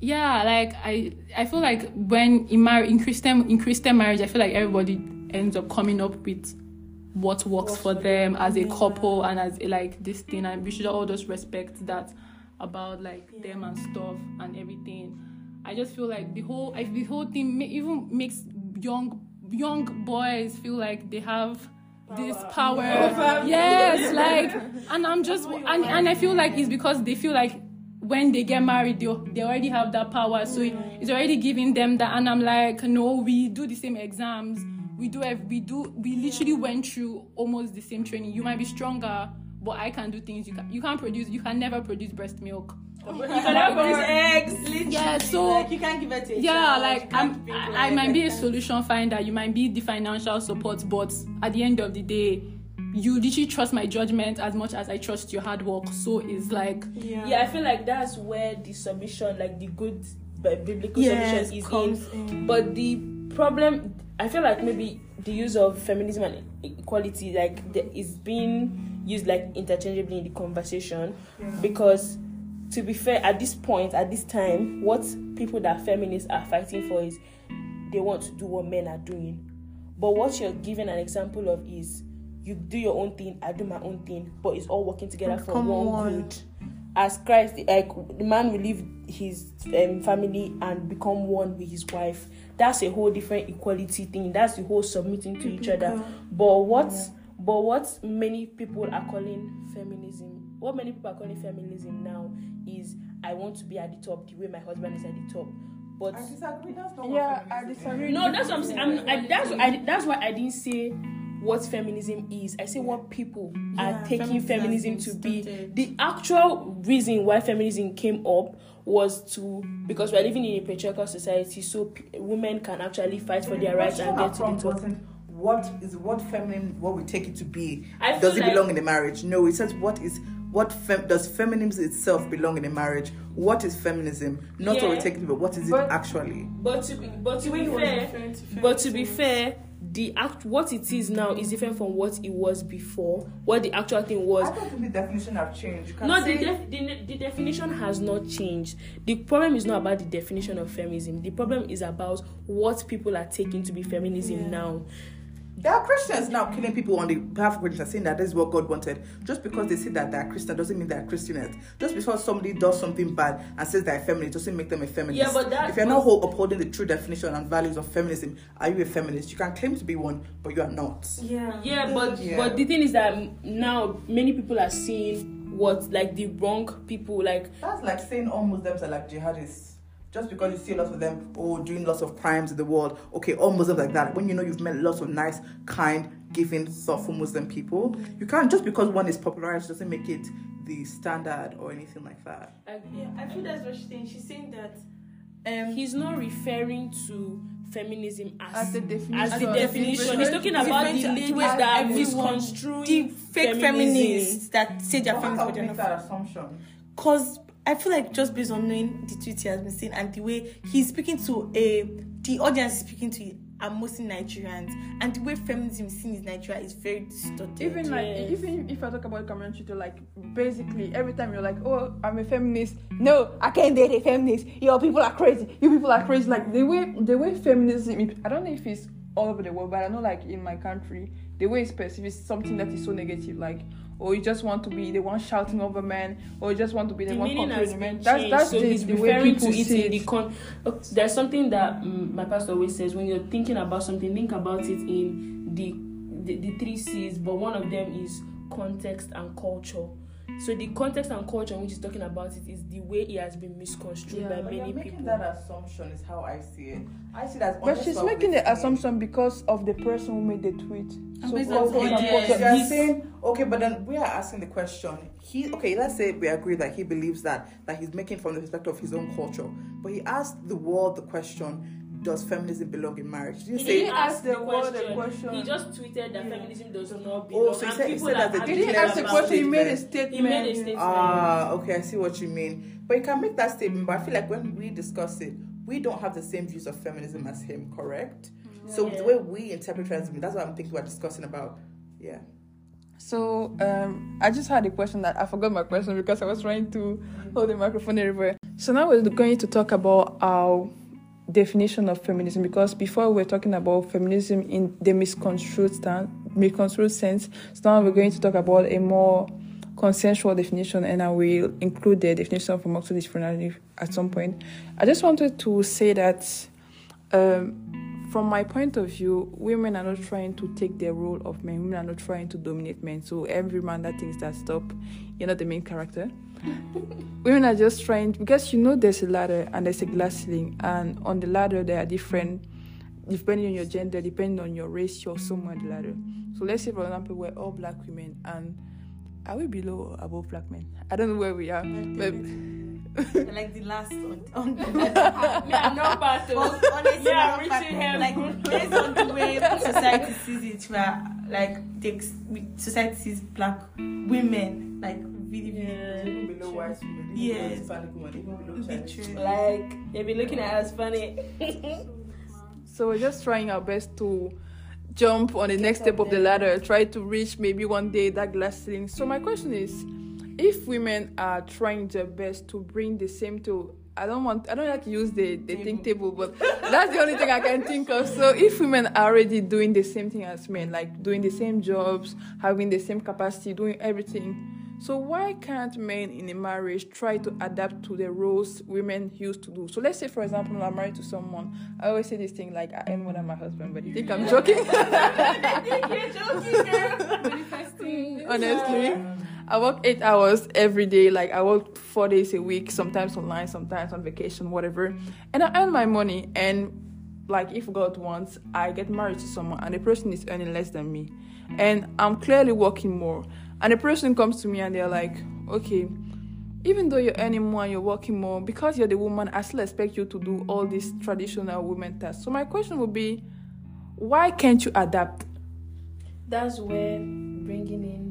yeah like i i feel like when in mar- in christian in christian marriage i feel like everybody ends up coming up with what works for them. as a couple and as a, like this thing and we should all just respect that about like them and stuff and everything. I just feel like the whole I, the whole thing ma- even makes young young boys feel like they have this power yes like and i'm just and, and i feel like it's because they feel like when they get married, they, they already have that power. So it's already giving them that. And I'm like, no, we do the same exams. We do, have, we do, we literally went through almost the same training. You might be stronger, but I can do things. You can, you can't produce, you can never produce breast milk. You can have these eggs. Literally. Yeah, so- like you can't give it to yeah child, like I'm, I, I might be a solution finder you might be the financial support but at the end of the day you literally trust my judgment as much as i trust your hard work so it's like Yeah, I feel like that's where the submission, like the good bi- biblical Yes, submission, is comes in. in. But the problem, I feel like maybe the use of feminism and equality, like the, is being used like interchangeably in the conversation, because to be fair, at this point, at this time, what people that feminists are fighting for is they want to do what men are doing. But what you're giving an example of is you do your own thing, I do my own thing, but it's all working together for Come one on. good. As Christ, like the man will leave his um, family and become one with his wife. That's a whole different equality thing. That's the whole submitting to each other. But what, but what many people are calling feminism, what many people are calling feminism now is I want to be at the top the way my husband is at the top. But I disagree. That's not Yeah, what I feminism is. disagree. no, that's what I'm saying. I'm, I, that's I, that's why I didn't say what feminism is. I say what people Yeah, are taking feminism feminism to be. started. The actual reason why feminism came up was to because we're living in a patriarchal society, so p- women can actually fight for their rights and get to the Question top. What is what feminine? What we take it to be? I Does it like- belong in a marriage? No. It says what is what fem, does feminism itself belong in a marriage? What is feminism? Not what we Yeah. it be, but what is it But- actually? But to be, but to be it fair, to but to be fair, the act what it is now is different from what it was before. What the actual thing was. I don't think the definition have changed. No, the, def- the, the definition has not changed. The problem is not about the definition of feminism. The problem is about what people are taking to be feminism now. There are Christians now killing people on the behalf of Christians, saying that this is what God wanted. Just because they say that they're Christian doesn't mean they're Christians. Just because somebody does something bad and says they're feminist doesn't make them a feminist. Yeah, but that if you're not was- hold, upholding the true definition and values of feminism, are you a feminist? You can claim to be one, but you are not. Yeah. Yeah, but Yeah. but the thing is that now many people are seeing what like the wrong people like That's like saying all Muslims are like jihadists. Just because you see lots of them, oh, doing lots of crimes in the world. Okay, all Muslims like that. When you know you've met lots of nice, kind, giving, thoughtful Muslim people, you can't just because one is popularized doesn't make it the standard or anything like that. Yeah, I feel that's what she's saying. She's saying that um he's not referring to feminism as As the definition. as the definition. He's talking about the different ladies that are everyone. misconstruing the fake feminism. feminists that say they're But feminist how but can they're we make not that assumption? Cause I feel like just based on knowing the tweet he has been saying and the way he's speaking to a the audience is speaking to are mostly Nigerians and the way feminism is seen in Nigeria is very distorted. even like Yes. even if I talk about community to like basically every time you're like, oh, I'm a feminist. No, I can't date a feminist. Your people are crazy. You people are crazy. Like the way the way feminism. I don't know if it's all over the world, but I know like in my country, the way it's perceived is something that is so negative. Like. Or you just want to be the one shouting over men, or you just want to be the, the one been men. That's that's so he's the way people to it see in the it. con. Okay, there's something that mm, my pastor always says: when you're thinking about something, think about it in the, the the three C's. But one of them is context and culture. So the context and culture, in which he's talking about it, is the way it has been misconstrued Yeah, by But you're many making people. that assumption is how I see it. I see that. But she's making the assumption because of the person who made the tweet. So based quote, on quote, the unquote, audience. You're He's- saying okay, but then we are asking the question. He okay, let's say we agree that he believes that that he's making from the perspective of his own culture, but he asked the world the question: Does feminism belong in marriage? He didn't He say. didn't ask the world question. a question. He just tweeted that feminism does not belong. Oh, so he and said- he said are that the He didn't arguing ask the question, he made a statement. statement. He made a statement. Ah, okay, I see what you mean. But you can make that statement, but I feel like when we discuss it, we don't have the same views of feminism as him, correct? So Yeah. the way we interpret feminism, that's what I'm thinking we're discussing about. Yeah. So um, I just had a question that I forgot my question because I was trying to hold the microphone everywhere. So now we're going to talk about our definition of feminism because before we're talking about feminism in the misconstrued stand, misconstrued sense. So now we're going to talk about a more consensual definition, and I will include the definition of multidisciplinary at some point. I just wanted to say that um, from my point of view, women are not trying to take the role of men. Women are not trying to dominate men. So every man that thinks that stop, you're not the main character. women are just trying because you know there's a ladder and there's a glass ceiling, and on the ladder there are different, depending on your gender, depending on your race, you're somewhere on the ladder. So let's say, for example, we're all black women, and are we below or above black men? I don't know where we are, but like the last on, on the Me, I'm not part of. honestly, Yeah, I'm reaching not- heaven. like based on the way society sees it, where like takes society sees black women like really, really Even below white women, even Yes. below Hispanic women, even below Chinese. literally. Like they be looking at us funny. So we're just trying our best to jump on the next step of the ladder, try to reach maybe one day that glass ceiling. So my question is, if women are trying their best to bring the same to I don't want I don't like to use the, the think table, but that's the only thing I can think of. So if women are already doing the same thing as men, like doing the same jobs, having the same capacity, doing everything, so why can't men in a marriage try to adapt to the roles women used to do? So let's say, for example, I'm married to someone. I always say this thing like I am more than my husband, but you think I'm joking? I think you're joking, girl. Manifesting. Honestly, I work eight hours every day. Like I work four days a week, sometimes online, sometimes on vacation, whatever. And I earn my money. And like if God wants, I get married to someone, and the person is earning less than me, and I'm clearly working more. And the person comes to me and they're like, okay, even though you're earning more and you're working more, because you're the woman, I still expect you to do all these traditional women tasks. So my question would be, why can't you adapt? That's where bringing in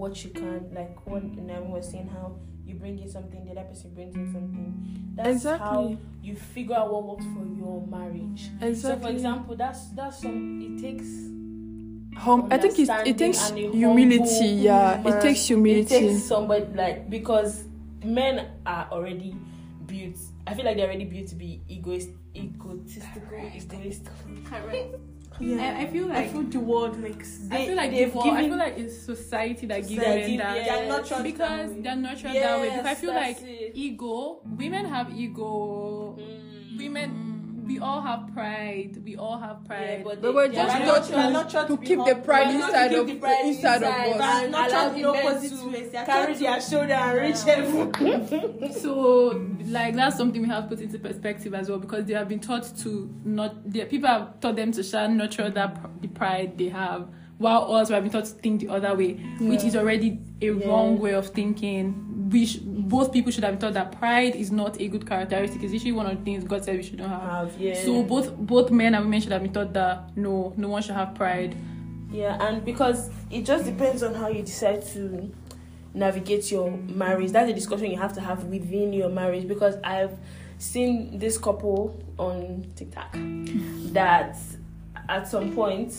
what you can, like when Naomi was saying how you bring in something, the other person brings in something. That's Exactly. how you figure out what works for your marriage. And so, for example, that's that's some. It takes Hum- I think it, it takes understanding and a humility. humble Yeah, it takes humility. It takes somebody like because men are already built. I feel like they're already built to be egoist, egotistical, egoistical. Yeah, I, I feel I like feel the world makes. I feel like they've default, I feel like it's society that gives Society, men that. yeah. They're not trying because they're nurtured that way. Because I Yes, feel like it. ego, women have ego. Mm. Women, we all have pride. We all have pride. but, But we're just they're not to- to- not trying to be keep the pride inside to of- the pride inside of inside, us. Not allow trying men opposite to carry trying to- their shoulder and reach heaven. so like that's something we have to put into perspective as well because they have been taught to not the people have taught them to share nurture that the pride they have while us we have been taught to think the other way which is already a wrong way of thinking we sh- both people should have been taught that pride is not a good characteristic it's actually one of the things god said we shouldn't have yeah. so both both men and women should have been taught that no no one should have pride Yeah, and because it just depends on how you decide to navigate your marriage. That's a discussion you have to have within your marriage. Because I've seen this couple on TikTok that at some point,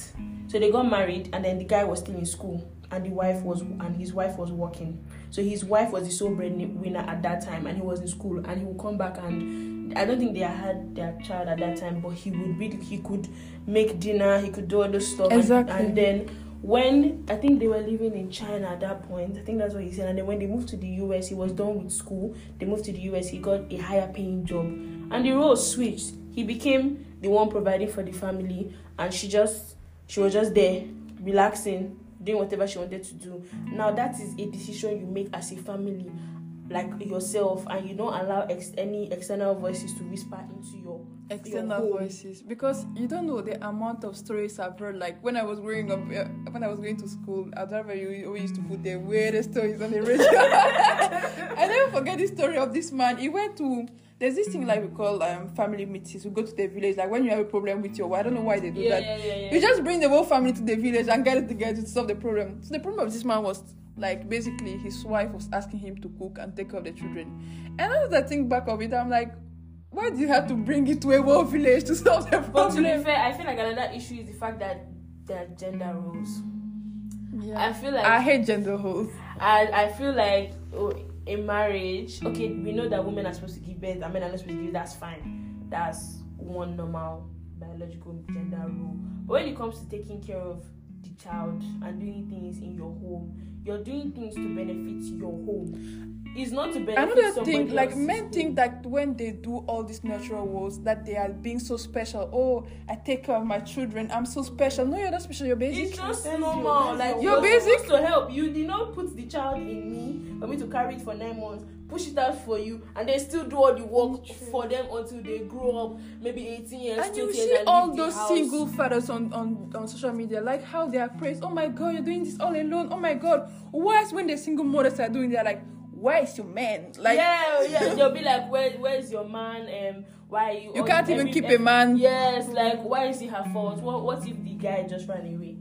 so they got married, and then the guy was still in school, and the wife was and his wife was working. So his wife was the sole breadwinner at that time, and he was in school, and he would come back and I don't think they had their child at that time, but he would really he could make dinner, he could do all those stuff, and- Exactly. and then when I think they were living in China at that point, I think that's what he said. And then when they moved to the US, he was done with school. They moved to the US, he got a higher paying job. And the role switched. He became the one providing for the family and she just she was just there, relaxing, doing whatever she wanted to do. Now that is a decision you make as a family, like yourself, and you don't allow ex- any external voices to whisper into your external your voices because you don't know the amount of stories I've heard. Like when I was growing up, uh, when I was going to school, I remember you always used to put the weirdest stories on the radio. I never forget the story of this man. He went to there's this thing like we call um, family meetings. We go to the village. Like when you have a problem with your wife, I don't know why they do that. yeah, yeah. You just bring the whole family to the village and get it together to solve the problem. So the problem of this man was like basically his wife was asking him to cook and take care of the children. And as I think back of it, I'm like, why do you have to bring it to a whole village to solve the problem? But to be fair, I feel like another issue is the fact that there are gender roles. I feel like I hate gender roles. I, I feel like oh, in marriage, okay, we know that women are supposed to give birth and men are not supposed to give. That's fine. That's one normal biological gender role. But when it comes to taking care of the child and doing things in your home, you're doing things to benefit your home. It's not to benefit Another somebody thing, like else's men think that when they do all these natural roles, that they are being so special. Oh, I take care of my children. I'm so special. No, you're not special. You're basic. It's just normal. like you're basic- to help. You did not put the child in me for me to carry it for nine months, push it out for you, and then still do all the work for them until they grow up, maybe 18 years, and you 20 years, see and all those single fathers on, on, on social media, like how they are praised. Oh my god, you're doing this all alone. Oh my god. Whereas when the single mothers are doing, they're like, where is your man? Like, yeah, yeah, they'll be like, Where, "Where's your man? Um, why are you?" You can't even every- keep a man. Yes, like why is it her fault? What What if the guy just ran away?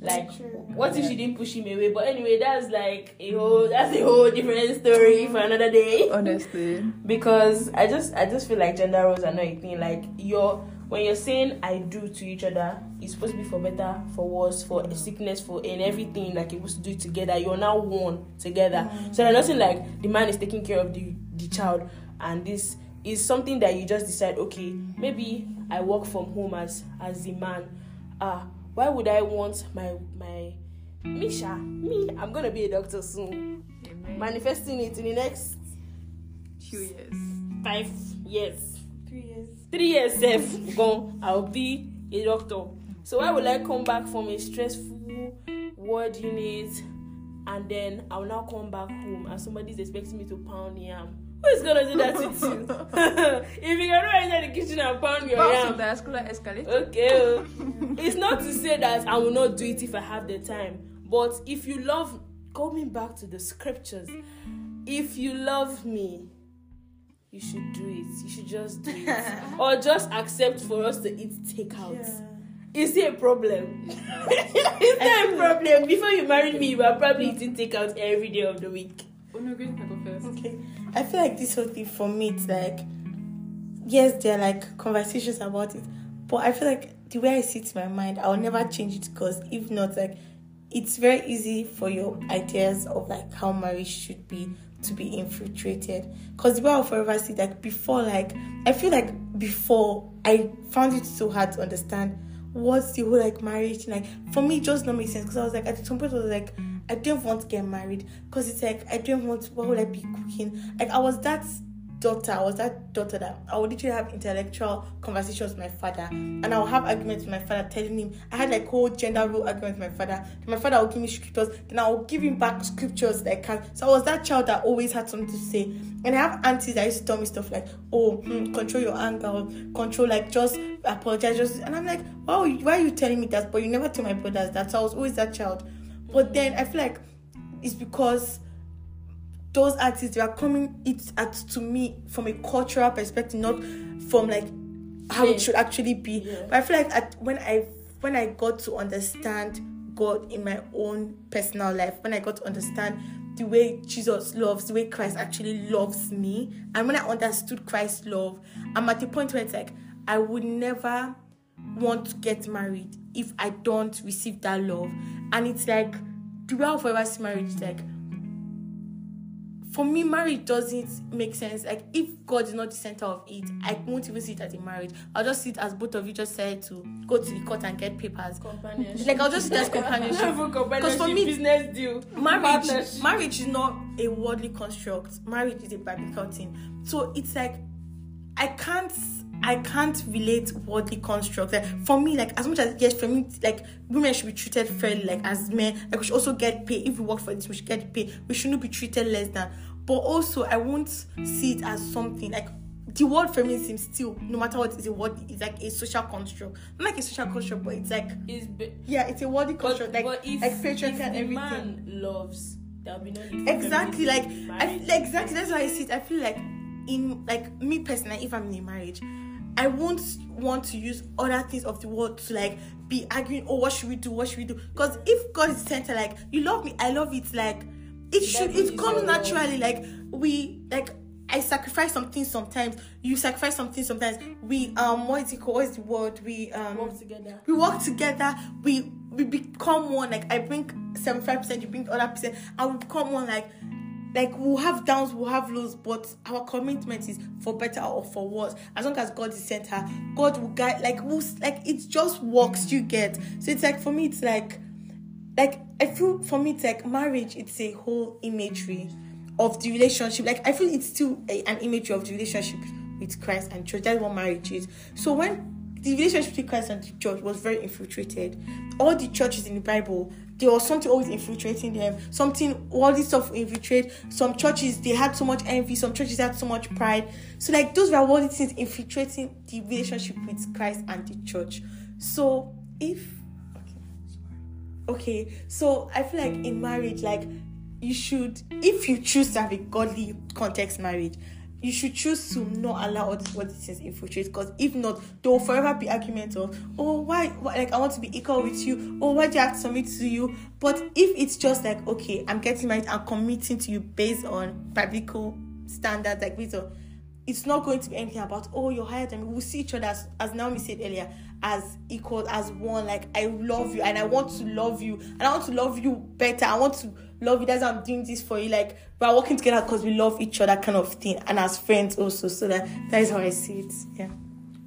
Like, what if she didn't push him away? But anyway, that's like a whole that's a whole different story for another day. honestly. because I just I just feel like gender roles are not a thing. Like you're when you're saying I do to each other, it's supposed to be for better, for worse, for sickness, for in everything. Like you're supposed to do it together. You're now one together. So there's nothing like the man is taking care of the the child, and this is something that you just decide. Okay, maybe I work from home as as the man. Ah, why would I want my my Misha? Me, I'm gonna be a doctor soon. Manifesting it in the next Few years. five years Three years. sef gone i'll be a doctor so why will i come back from a stressful ward unit and then i'll now come back home and somebody's expecting me to pound yam who is gonna do that with you if you cannot enter the kitchen and pound your Bounce yam the escalator. okay oh. it's not to say that i will not do it if i have the time but if you love coming back to the scriptures if you love me you should do it. You should just do it. Or just accept for us to eat takeout. Is it a problem? Is not a problem? Before you married me you were probably eating takeout every day of the week. Oh no, great go first. Okay. I feel like this whole thing for me, it's like, yes, there are like conversations about it, but I feel like the way I see it in my mind, I'll never change it because if not, like, it's very easy for your ideas of like how marriage should be to be infiltrated. Because the I'll forever see, like, before, like, I feel like before I found it so hard to understand what's the whole like marriage like for me just not make sense because I was like at some point I was like I don't want to get married because it's like I don't want what would I be cooking like I was that daughter I was that daughter that I would literally have intellectual conversations with my father. And I would have arguments with my father telling him I had like whole gender role arguments with my father. Then my father would give me scriptures then I would give him back scriptures that I can. So I was that child that always had something to say. And I have aunties that used to tell me stuff like oh hmm, control your anger control like just apologize just and I'm like wow why are you telling me that? But you never tell my brothers that. So I was always that child. But then I feel like it's because those artists they are coming it at to me from a cultural perspective, not from like how Yeah. it should actually be. Yeah. But I feel like at, when I when I got to understand God in my own personal life, when I got to understand the way Jesus loves, the way Christ actually loves me, and when I understood Christ's love, I'm at the point where it's like I would never want to get married if I don't receive that love. And it's like the way I'll forever marriage like for me, marriage doesn't make sense. Like, if God is not the center of it, I won't even see it as a marriage. I'll just see it as both of you just said to go to the court and get papers. companionship Like, I'll just see it as companionship. Companionship, for me- business deal Marriage, marriage is not a worldly construct. Marriage is a biblical thing. So it's like I can't I can't relate worldly construct. Like for me, like as much as yes, for me, like women should be treated fairly, like as men. Like we should also get paid. If we work for this, we should get paid. We shouldn't be treated less than. But also, I won't see it as something like the word feminism still, no matter what, is a word. It's like a social construct, not like a social construct, but it's like is be- yeah, it's a but, construct, like but if, like patriarchy and everything. man loves there'll be no exactly like I feel, exactly that's why I see it. I feel like in like me personally, if I'm in a marriage, I won't want to use other things of the world to like be arguing. Oh, what should we do? What should we do? Because if God is center, like you love me, I love it. Like it should. it comes naturally. Like we like. I sacrifice something sometimes. You sacrifice something sometimes. We um, what is it called? What is the word? We um, work together we work together we we become one like i bring 75% you bring the other percent and we become one like like we'll have downs we'll have lows but our commitment is for better or for worse as long as god is center god will guide like we'll, like it just works you get so it's like for me it's like like I feel for me it's like marriage it's a whole imagery of the relationship. Like I feel it's still a, an image of the relationship with Christ and church. That's what marriage is. So when the relationship between Christ and the church was very infiltrated, all the churches in the Bible there was something always infiltrating them. Something, all this stuff infiltrate. Some churches they had so much envy. Some churches had so much pride. So like those were all the things infiltrating the relationship with Christ and the church. So if okay, so I feel like in marriage, like you should, if you choose to have a godly context marriage, you should choose to not allow all these, things infiltrate. Because if not there will forever be arguments of oh why, why like i want to be equal with you. Oh why do you have to submit to you? But if it's just like okay i'm getting married i'm committing to you based on biblical standards like based on it's not going to be anything about oh you're higher than me. We'll see each other as, as naomi said earlier as equal as one like i love you and i want to love you and i want to love you better i want to love you that's why i'm doing this for you like we're working together because we love each other kind of thing and as friends also so that that is how i see it yeah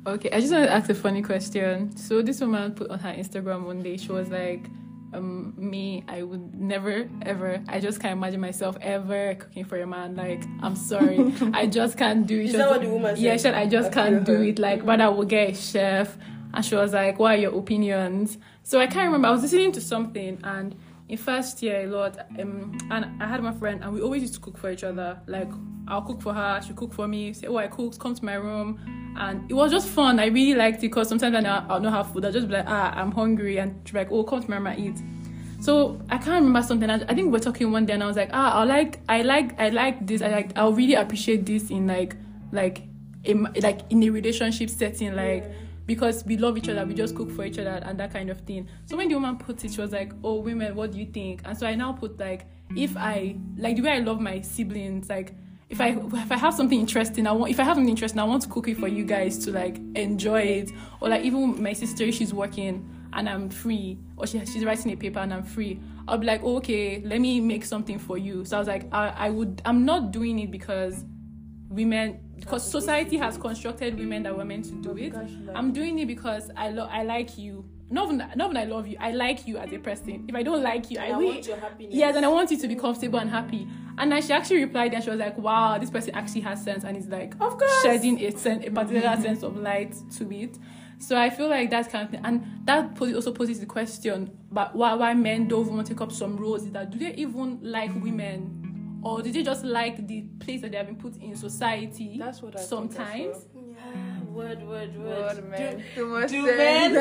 Okay, I just want to ask a funny question. So this woman put on her Instagram one day, she was like, um, me, I would never ever I just can't imagine myself ever cooking for a man. Like, I'm sorry. I just can't do it. Is She that what the woman Yeah, said? she said I just can't do it. Like, but I will get a chef. And she was like, What are your opinions? So I can't remember. I was listening to something and in first year a lot, um, and I had my friend and we always used to cook for each other. Like I'll cook for her, she'll cook for me, say, Oh, I cooked, come to my room. And it was just fun. I really liked it because sometimes I know I'll not have food. I'll just be like, ah, I'm hungry and be like, Oh, come to my room and eat. So I can't remember something. I, think we were talking one day, and I was like, ah, I like, I like, I like this. I like, I'll really appreciate this in like, like, in, like in a relationship setting, like because we love each other, we just cook for each other and that kind of thing. So when the woman put it, she was like, oh, women, what do you think? And so I now put like, if I like the way I love my siblings, like. If I if I have something interesting, I want if I have something interesting, I want to cook it for you guys to like enjoy it. Or like even my sister, she's working and I'm free, or she, she's writing a paper and I'm free, I'll be like, oh, okay, let me make something for you. So I was like, I, I would, I'm not doing it because women, because society has constructed women that were meant to do oh it. I'm doing it because I love, I like you. Not even, not even I love you, I like you as a person. If I don't like you, I, I will. want your happiness. Yes, and I want you to be comfortable and happy. And then she actually replied and she was like, wow, this person actually has sense and is like Of course. shedding a, sen- a particular sense of light to it. So I feel like that's kind of thing. And that also poses the question but why, why men don't want to take up some roles is that do they even like women? Or did they just like the place that they have been put in society? That's what I think sometimes. well. Yeah, word, word, word. Word, man. Do, do men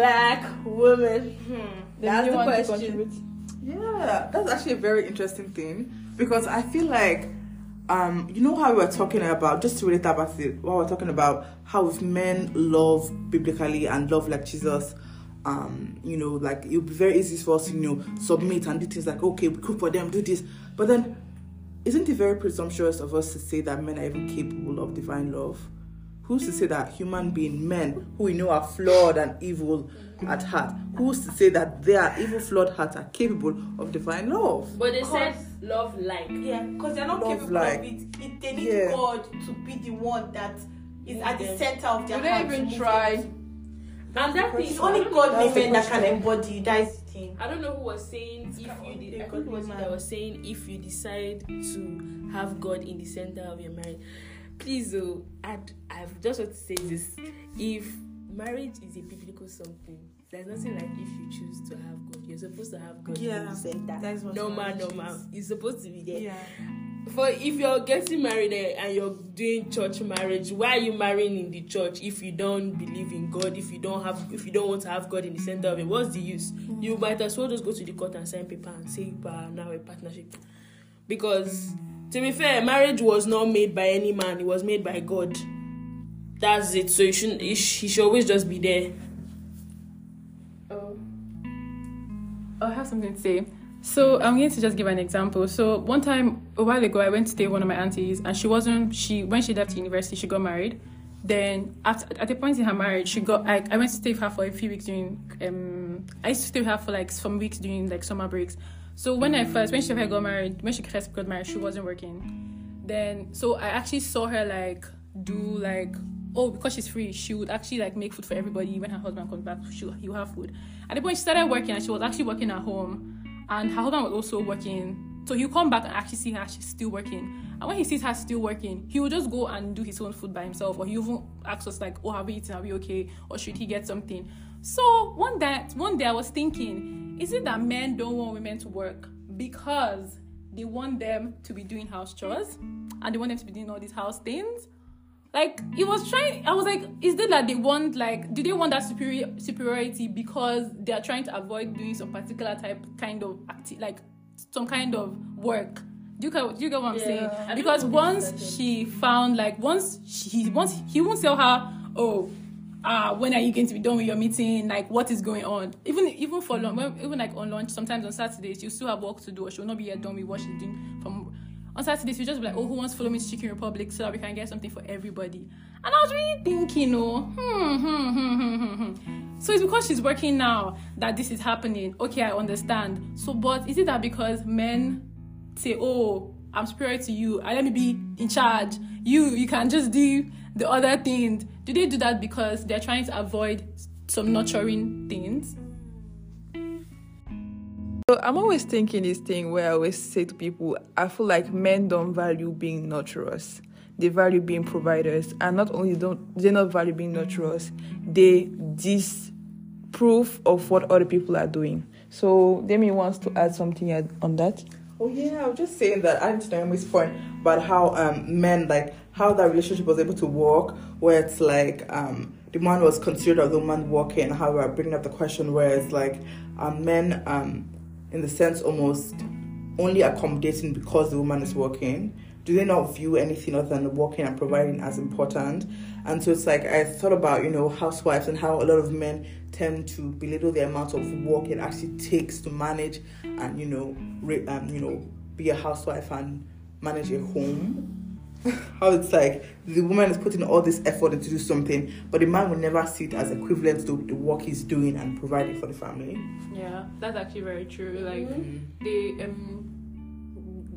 lack women? Hmm. That's the question. Yeah, that's actually a very interesting thing because I feel like, um, you know how we were talking about just to relate that back to it, what we're talking about how if men love biblically and love like Jesus, um, you know, like it would be very easy for us to you know submit and do things like okay, we cook for them, do this, but then isn't it very presumptuous of us to say that men are even capable of divine love? Who's to say that human being men who we know are flawed and evil at heart, who's to say that their evil flawed hearts are capable of divine love? But they said love like. Yeah, because they're not Love capable like- of it. it. They need Yeah. God to be the one that is at the center of their Do they heart even try? And that thing, It's only God women that can embody. That is I don't know who was saying if you did. I think was that was saying if you decide to have God in the center of your marriage, please, oh, I've just want to say this: if marriage is a biblical something, there's nothing like if you choose to have God. You're supposed to have God in Yeah, the center. that is what normal, normal. It's supposed to be there. Yeah. For if you're getting married eh, and you're doing church marriage, why are you marrying in the church if you don't believe in God? If you don't have, if you don't want to have God in the center of it, what's the use? You might as well just go to the court and sign paper and say you are now a partnership. Because to be fair, marriage was not made by any man; it was made by God. That's it. So you shouldn't. He sh- he should always just be there. I have something to say. So I'm going to just give an example. So one time a while ago, I went to stay with one of my aunties, and she wasn't. She when she left university, she got married. Then at at the point in her marriage, she got. I, I went to stay with her for a few weeks during. Um, I used to stay with her for like some weeks during like summer breaks. So when I first when she got married, when she first got married, she wasn't working. Then so I actually saw her like do like oh because she's free she would actually like make food for everybody when her husband comes back she he'll have food at the point she started working and she was actually working at home and her husband was also working So he'll come back and actually see her she's still working. And when he sees her still working, he will just go and do his own food by himself, or he even ask us like, "Oh, have we eaten? Are we okay? Or should he get something?" So one day, one day I was thinking, is it that men don't want women to work because they want them to be doing house chores and they want them to be doing all these house things? Like it was trying. I was like, is it that they want like, do they want that superior superiority because they are trying to avoid doing some particular type kind of acti- like some kind of work? Do you get, do you get what I'm Yeah. saying? I Because once she found like once she once he won't tell her, oh, ah, when are you going to be done with your meeting? Like what is going on? Even even for lunch, when- even like on lunch, sometimes on Saturdays you still have work to do, or she'll not be yet done with what she's doing from on Saturdays, you just be like, oh, who wants to follow me to Chicken Republic so that we can get something for everybody? And I was really thinking, oh, hmm, hmm, hmm, hmm, hmm, hmm. So it's because she's working now that this is happening. Okay, I understand. So, but is it that because men say, oh, I'm superior to you, and let me be in charge. You, you can just do the other things. Do they do that because they're trying to avoid some nurturing things? So I'm always thinking this thing where I always say to people, I feel like men don't value being nurturers. They value being providers, and not only don't they not value being nurturers, they disprove of what other people are doing. So Demi wants to add something on that. Oh yeah, I was just saying that adding to Naomi's point about how um men like how that relationship was able to work, where it's like um the man was considered the woman working, how we're bringing up the question where it's like um men um in the sense almost only accommodating because the woman is working. Do they not view anything other than working and providing as important? And so it's like I thought about you know housewives and how a lot of men tend to belittle the amount of work it actually takes to manage and you know re- um, you know be a housewife and manage a home. how it's like the woman is putting all this effort into do something, but the man will never see it as equivalent to the work he's doing and providing for the family. Yeah, that's actually very true. Like they um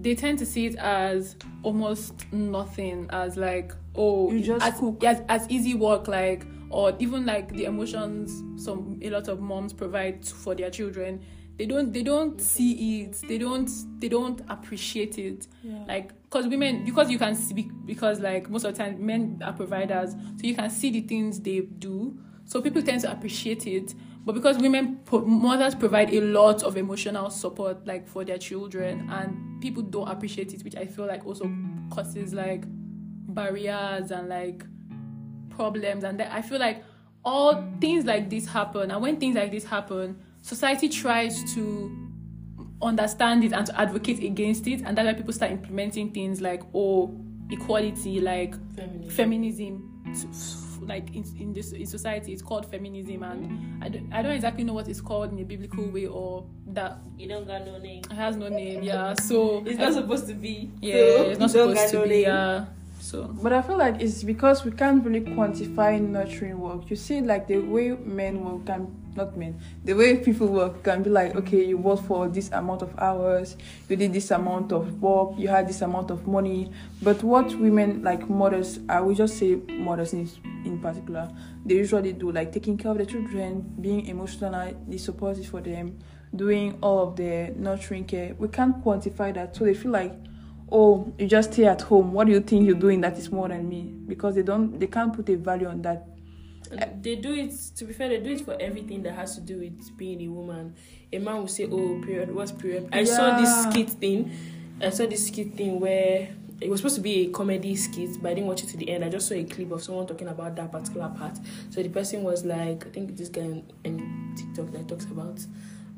they tend to see it as almost nothing, as like oh You just as, cook. as as easy work, like or even like the emotions some a lot of moms provide for their children. They don't they don't see it. They don't they don't appreciate it. Like because women because you can see because like most of the time men are providers, so you can see the things they do. So people tend to appreciate it. But because women, mothers provide a lot of emotional support, like for their children, and people don't appreciate it, which I feel like also causes like barriers and like problems. And that I feel like all things like this happen, and when things like this happen, society tries to understand it and to advocate against it, and that's why people start implementing things like oh equality, like Feminism. feminism like in, in this in society it's called feminism and I don't, I don't exactly know what it's called in a biblical way or that You don't got no name. it has no name yeah so It's not supposed to be. yeah so it's not supposed to no be yeah so But I feel like it's because we can't really quantify nurturing work. You see, like the way men work can not men, the way people work can be like, okay, you work for this amount of hours, you did this amount of work, you had this amount of money. But what women like mothers, I will just say mothers in, in particular, they usually do like taking care of the children, being emotionally supportive for them, doing all of the nurturing care. We can't quantify that, so they feel like oh you just stay at home. What do you think you're doing that is more than me? Because they don't they can't put a value on that Uh, they do it. To be fair, they do it for everything that has to do with being a woman. A man will say, "Oh, period. What's period?" I saw this skit thing. I saw this skit thing where it was supposed to be a comedy skit, but I didn't watch it to the end. I just saw a clip of someone talking about that particular part. So the person was like, I think this guy on, on TikTok that talks about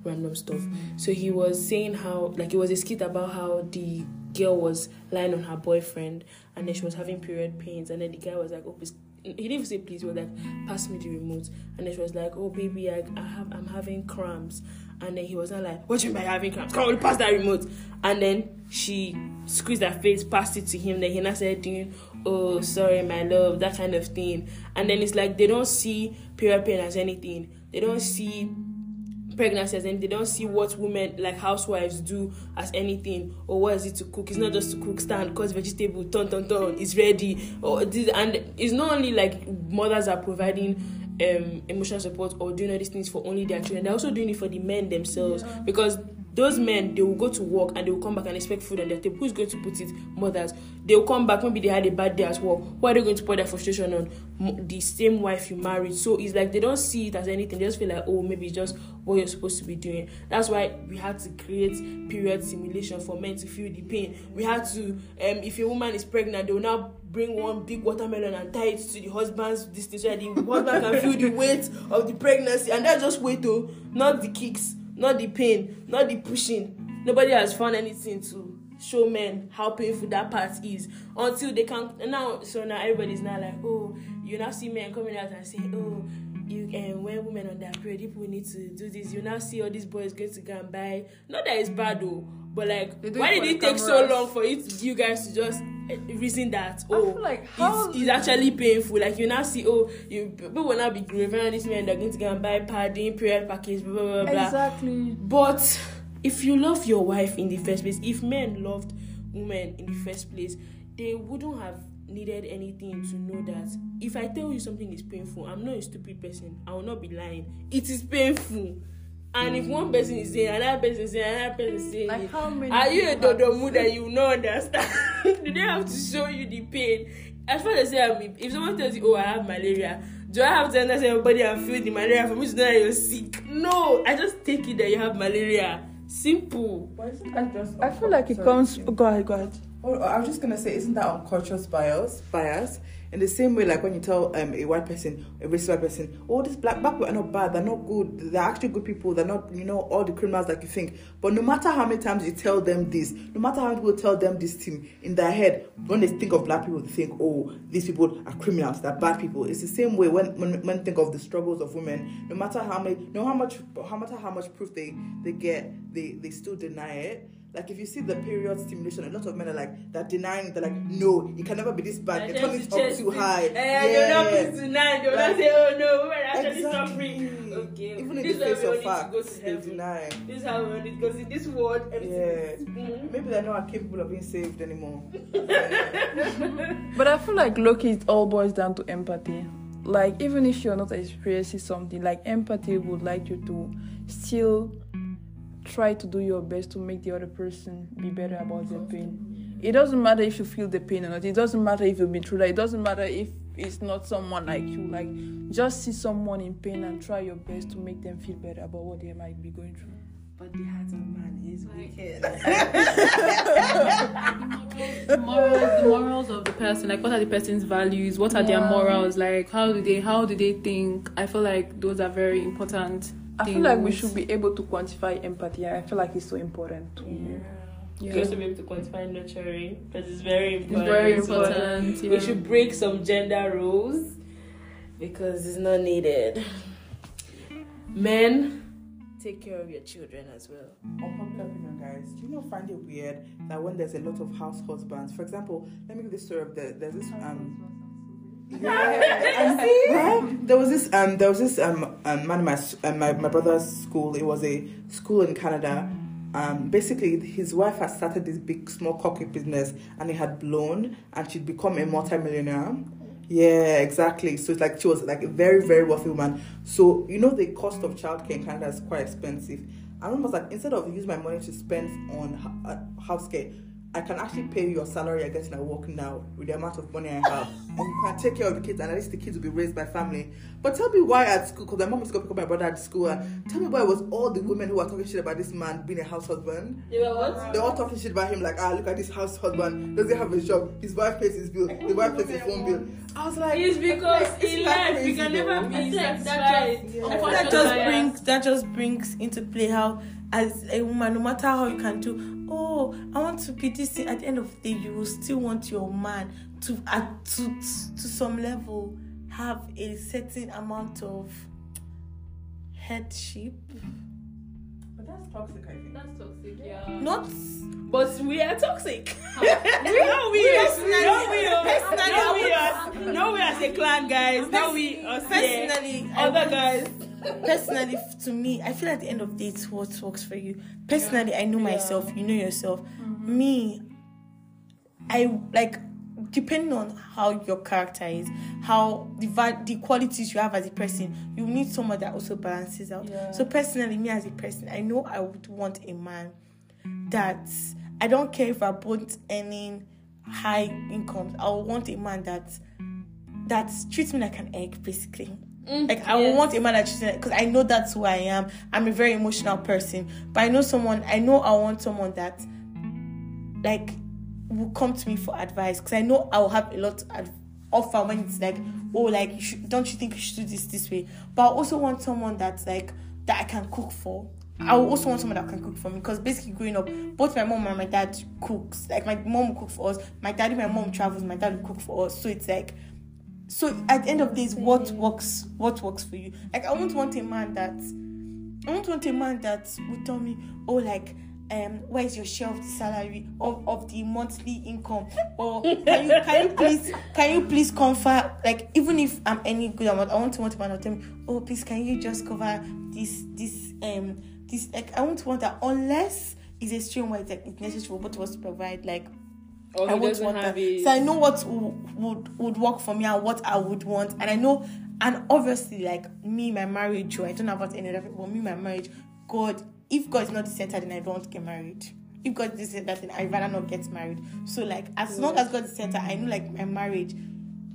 random stuff. So he was saying how, like, it was a skit about how the girl was lying on her boyfriend and then she was having period pains, and then the guy was like, "Oh, please." He didn't say please. He was like, "Pass me the remote," and then she was like, "Oh, baby, I, I have, I'm having cramps." And then he was not like, "What you mean by having cramps? Come on, pass that remote." And then she squeezed her face, passed it to him. Then he now doing, "Oh, sorry, my love," that kind of thing. And then it's like they don't see period pain as anything. They don't see pregnancy as anything. They don't see what women like housewives do as anything. Or what is it to cook? It's not just to cook, stand, cause vegetable, turn, turn, turn, it's ready. Or this, and it's not only like mothers are providing um emotional support or doing all these things for only their children. They're also doing it for the men themselves because those men they will go to work and they will come back and expect food on their table. Who's going to put it? Mothers. They will come back. Maybe they had a bad day at work. Who are they going to pour their frustration on the same wife you married? So it's like they don't see it as anything. They just feel like oh maybe it's just what you're supposed to be doing. That's why we had to create period simulation for men to feel the pain. We had to um if a woman is pregnant they will now bring one big watermelon and tie it to the husband's distance so that the husband can feel the weight of the pregnancy. And that's just weight though not the kicks not the pain not the pushing. Nobody has found anything to show men how painful that part is. Until they can now so now everybody's now like oh you now see men coming out and saying oh you um, when women on their period people need to do this. You now see all these boys going to go and buy not that it's bad though but like why did it take so cameras. long for it you guys to just reason that oh like it's, it's actually painful like you now see oh you people will now be grieving on these men they're going to go and buy padding period package blah blah blah blah Exactly. but if you love your wife in the first place, if men loved women in the first place, they wouldn't have needed anything to know that if I tell you something is painful, I'm not a stupid person. I will not be lying. It is painful. And if one person is saying, another person is saying, another person is saying, Like how many are you a dodomu that you not understand? Do they have to show you the pain? As far as say, I mean, if someone tells you, oh, I have malaria, do I have to understand everybody and feel the malaria for me to know that you're sick? No, I just take it that you have malaria. Simple. Why isn't that just I feel like it Sorry, comes. Oh, go ahead, go ahead. Oh, I was just gonna say, isn't that unconscious bias? Bias in the same way, like when you tell um, a white person, a racist white person, "Oh, these black black people are not bad. They're not good. They're actually good people. They're not, you know, all the criminals like you think." But no matter how many times you tell them this, no matter how many people tell them this thing in their head, when they think of black people, they think, "Oh, these people are criminals. They're bad people." It's the same way when when when think of the struggles of women. No matter how many, no how much, how matter how much proof they they get, they they still deny it. Like if you see the period stimulation, a lot of men are like they're denying it. They're like, no, it can never be this bad. They turn it up too high. Eh, They'll not put tonight. They'll not Like- say, oh no, we're actually Exactly. suffering. Okay. Even in this the is face why we of don't need to go facts, to they heaven. deny. This is how we want it because in this world, everything Yeah. is. Mhm. Maybe they're not capable of being saved anymore. But I feel like lowkey, it all boils down to empathy. Like even if you're not experiencing something, like empathy would like you to still try to do your best to make the other person be better about their pain. It doesn't matter if you feel the pain or not. It doesn't matter if you've been through that. It doesn't matter if it's not someone like you. Like just see someone in pain and try your best to make them feel better about what they might be going through. But the heart of man is wicked. the morals, the morals of the person, like what are the person's values, what are their morals, like how do they how do they think? I feel like those are very important. I feel like we should be able to quantify empathy. and I feel like it's so important. To, You also be able to quantify nurturing because it's very important. It's important. very as well. important. We should break some gender rules because it's not needed. Men, take care of your children as well. Unpopular opinion, guys. Do you not find it weird that when there's a lot of house husbands, for example, let me give this story of the, there's this um. Yeah, right? there was this um there was this um, um man in my, um, my my brother's school. It was a school in Canada. Um, basically, his wife had started this big small coffee business, and it had blown, and she'd become a multimillionaire. Yeah, exactly. So it's like she was like a very very wealthy woman. So you know the cost of childcare in Canada is quite expensive. I was like, instead of using my money to spend on h- uh, house care, I can actually pay your salary I get in a work now with the amount of money I have. and you can take care of the kids, and at least the kids will be raised by family. But tell me why at school, because my mom used to go pick up my brother at school, and tell me why it was all the women who were talking shit about this man being a house husband. You know what? They're all talking shit about him, like, ah, look at this house husband, doesn't have a job, his wife pays his bill, the wife pays his phone bill. I was like, It's because Isn't in that life you can though? never I be feel that satisfied. just, Yeah. I feel Unfortunately, that just brings that just brings into play how as a woman, no matter how you can do, oh, I want to be this thing. At the end of the day, you will still want your man to at to to some level have a certain amount of headship. but that's toxic, I think. That's toxic, yeah. Not But we are toxic. no, we personally, no we are personally, no we oh. are no we as a clan guys. No we us personally, I Other guys. Personally to me i feel at the end of the day it's what works for you personally i know myself you know yourself mm-hmm. me i like depending on how your character is, how the va- the qualities you have as a person, you need someone that also balances out. Yeah. So personally, me as a person, I know I would want a man that I don't care if I both earning high incomes. I would want a man that that treats me like an egg, basically. Mm, like I yes. want a man that treats me because I know that's who I am. I'm a very emotional person, but I know someone. I know I want someone that like will come to me for advice because I know I'll have a lot to ad- offer when it's like, oh, like you should, don't you think you should do this this way? But I also want someone that's like that I can cook for. I will also want someone that can cook for me because basically growing up, both my mom and my dad cooks. Like my mom will cook for us, my daddy, my mom travels, my dad will cook for us. So it's like, so at the end of days, what works? What works for you? Like I won't want a man that I don't want a man that will tell me, oh, like, um, where is your share of the salary of, of the monthly income? Or can you can you please can you please confer like even if I'm any good amount, I want to want a man to tell me, oh please can you just cover this this um this like I won't want that unless it's a stream where it's like it's necessary for both of us to provide like Or I won't want that. it. So I know what would, would would work for me and what I would want, and I know, and obviously, like me, my marriage, I don't know about any other people, but me, my marriage, God, if God is not the center, then I don't get married. If God is the center, then I rather not get married. So like, as long as God is the center, I know like my marriage,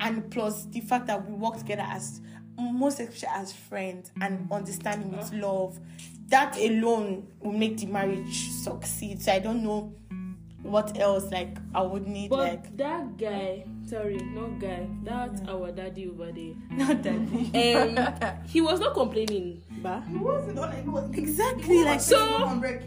and plus the fact that we work together as most especially as friends and understanding uh-huh. with love, that alone will make the marriage succeed. So I don't know what else like I would need But like that guy, sorry, not guy, that's our daddy over there. not daddy Um, he was not complaining, ba. He wasn't all I know. exactly like So-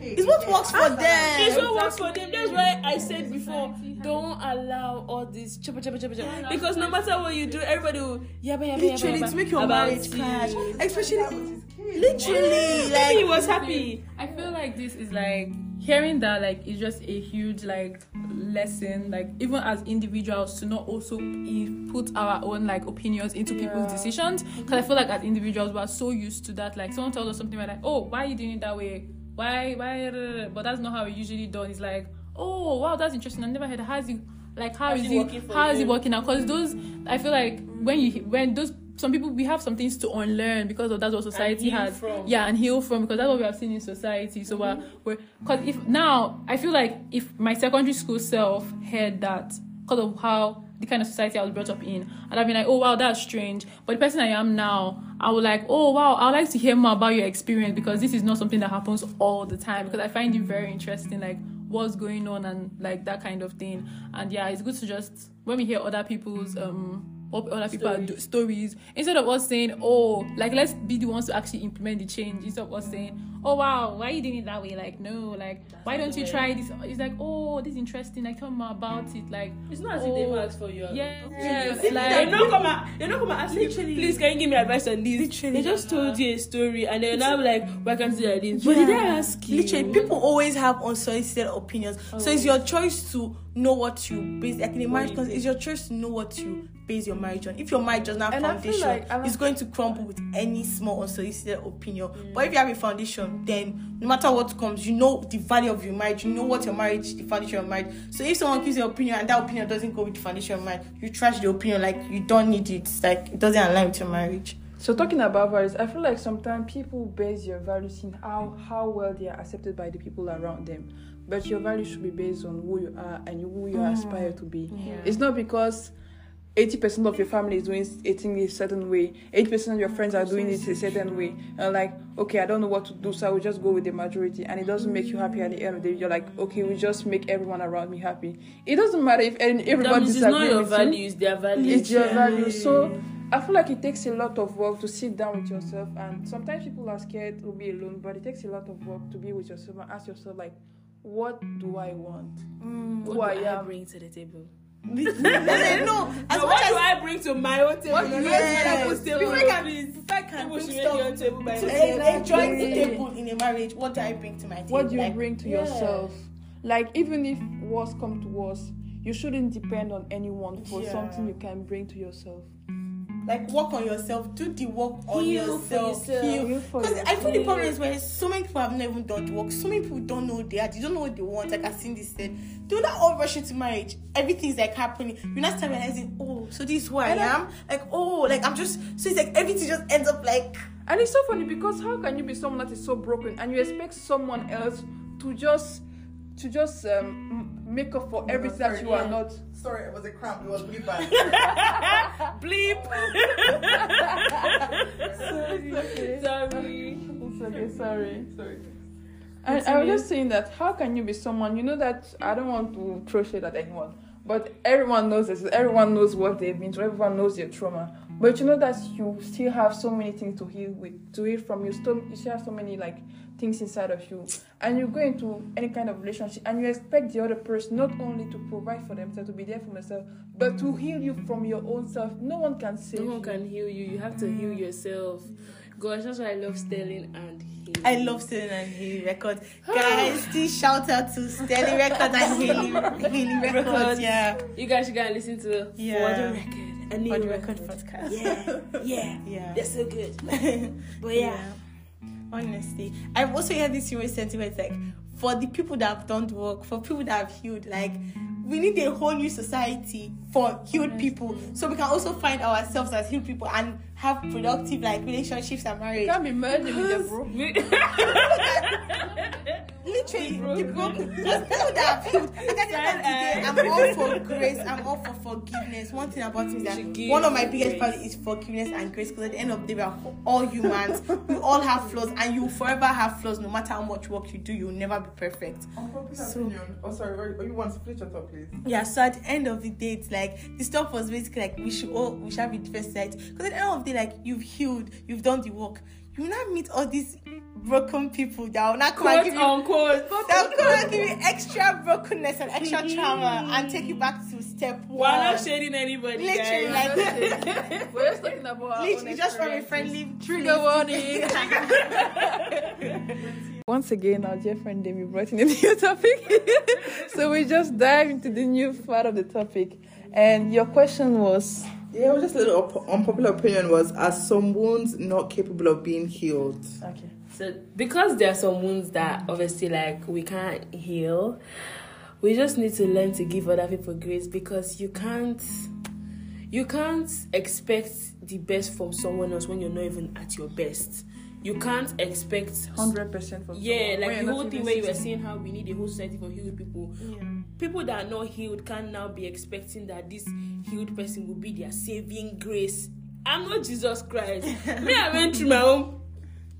it's what works for them. It's what works for them. That's why I said before, don't allow all this choppa choppa choppa choppa. Because no matter what you do, everybody will yabba yabba yabba Literally, yabba to make your marriage you. crash, especially That was his kid. literally Maybe he was happy. I feel like this is like hearing that like is just a huge like lesson like even as individuals to not also put our own like opinions into people's decisions. Because I feel like as individuals we're so used to that. Like someone tells us something we're like oh why are you doing it that way? Why why but that's not how it usually done it's like oh wow that's interesting. I never heard. How's it like how How's is it it working how is it working out? Because those I feel like when you when those some people we have some things to unlearn because of that's what society heal has. from. yeah and heal from because that's what we have seen in society. So we're we're because if now i feel like if my secondary school self heard that because of how the kind of society i was brought up in and i've been like oh wow that's strange. But the person i am now i would like oh wow i'd like to hear more about your experience because this is not something that happens all the time. Because i find it very interesting like what's going on and like that kind of thing. And yeah it's good to just when we hear other people's um what other people do, stories instead of us saying oh like let's be the ones to actually implement the change instead of us saying oh wow why are you doing it that way like no like why don't you try this it's like oh this is interesting like tell me more about it like It's not as if they oh, even ask for you. yes, Okay. yes They like don't come out. They don't come out. Ask you, Literally. please, can you give me advice on this? Literally. They just told you a story, and they're now like, why can't you do like this? But did I ask you? Literally, people always have unsolicited opinions. So it's oh. your choice to know what you base like in a marriage context, it's your choice to know what you base your marriage on. If your marriage doesn't have And foundation, like- it's going to crumble with any small unsolicited opinion. But if you have a foundation, then no matter what comes, you know the value of your marriage, you know what your marriage, the foundation of your marriage. So if someone gives you an opinion and that opinion doesn't go with the foundation of marriage, you trash the opinion like you don't need it. It's like it doesn't align with your marriage. So talking about values, I feel like sometimes people base your values in how how well they are accepted by the people around them. But your values should be based on who you are and who you mm. aspire to be. It's not because eighty percent of your family is doing eating a certain way, eighty percent of your friends are doing it a certain way, and like, okay, I don't know what to do, so I will just go with the majority, and it doesn't make you happy at the end of the day. You're like, okay, we just make everyone around me happy. It doesn't matter if everyone it's not disagrees your with you. values, their values. It's your values. So I feel like it takes a lot of work to sit down with yourself, and sometimes people are scared to be alone, but it takes a lot of work to be with yourself and ask yourself like, what do I want? Mm, Who What I do I am. bring to the table? no, as So much what as do I bring to my own table? What people's table, Before I can, before I can People bring stuff table by to the Exactly. table in a marriage, what do I bring to my table? What do you Like, bring to yeah. yourself? Like even if worse come to worse, you shouldn't depend on anyone for Yeah. something you can bring to yourself. Like work on yourself. Do the work on Heal for yourself. yourself. Heal. Because I feel the problem is when so many people have never even done the work. So many people don't know they are. They don't know what they want. Like I seen this said, do not all rush into marriage. Everything's like happening. You're not start realizing, oh, so this is who I am. Like oh, like I'm just. So it's like everything just ends up like. And it's so funny because how can you be someone that is so broken and you expect someone else to just to just um, make up for everything that you are not? Sorry, it was a cramp. It was really bad. Bleep. Oh, sorry. Sorry. It's okay, sorry. Sorry. And I was just saying that how can you be someone you know that I don't want to throw shade at anyone, but everyone knows this. Everyone knows what they've been through. Everyone knows their trauma. But you know that you still have so many things to heal with, to heal from. You still you still have so many like things inside of you, and you go into any kind of relationship, and you expect the other person not only to provide for themselves, to be there for themselves, but to heal you from your own self. No one can save No one can heal you. You have to heal mm. yourself. Gosh, that's why I love Sterling and Haley. I love Sterling and Haley Records. Guys, ah! still shout out to Sterling Records and Haley, Haley Records. Yeah. You guys should go and listen to Yeah. For the Record. A new For the record. record podcast. Yeah, yeah, Yeah. They're so good. But yeah. Honestly, I've also heard this humorous sentiment like for the people that have done the work, for people that have healed, like we need a whole new society for healed people, so we can also find ourselves as healed people and have productive like relationships and marriage. You can't be merging with your bro. Literally, the broken those people that have healed. Like at the end of the day, I'm all for grace. I'm all for forgiveness. One thing about me is that one of my biggest grace. values is forgiveness and grace. Because at the end of the day, we are all humans. we all have flaws, and you will forever have flaws. No matter how much work you do, you'll never be perfect. Unpopular So- opinion. Oh, sorry. or- or You want to split your thought, please? Yeah. So at the end of the day, it's like the stuff was basically like we should all we should have a different side. Because at the end of the day, like you've healed, you've done the work. You will not meet all these broken people that will not come and give you unquote. They'll come and give you extra brokenness and extra mm-hmm. trauma and take you back to step one. We're one. not shading anybody. Literally, guys. like We're just talking about our own literally just from a experiences. friendly Trigger warning. Once again, our dear friend Demi brought in a new topic. so we just dive into the new part of the topic. And your question was Yeah, it was just a little up- unpopular opinion was are some wounds not capable of being healed? okay. So because there are some wounds that obviously like we can't heal, we just need to learn to give other people grace because you can't you can't expect the best from someone else when you're not even at your best. You can't expect Hundred percent from someone. yeah, someone. like When the whole thing where you were saying how we need a whole society for healed people. People that are not healed can now be expecting that this healed person will be their saving grace. I'm not Jesus Christ. Me, I went through my own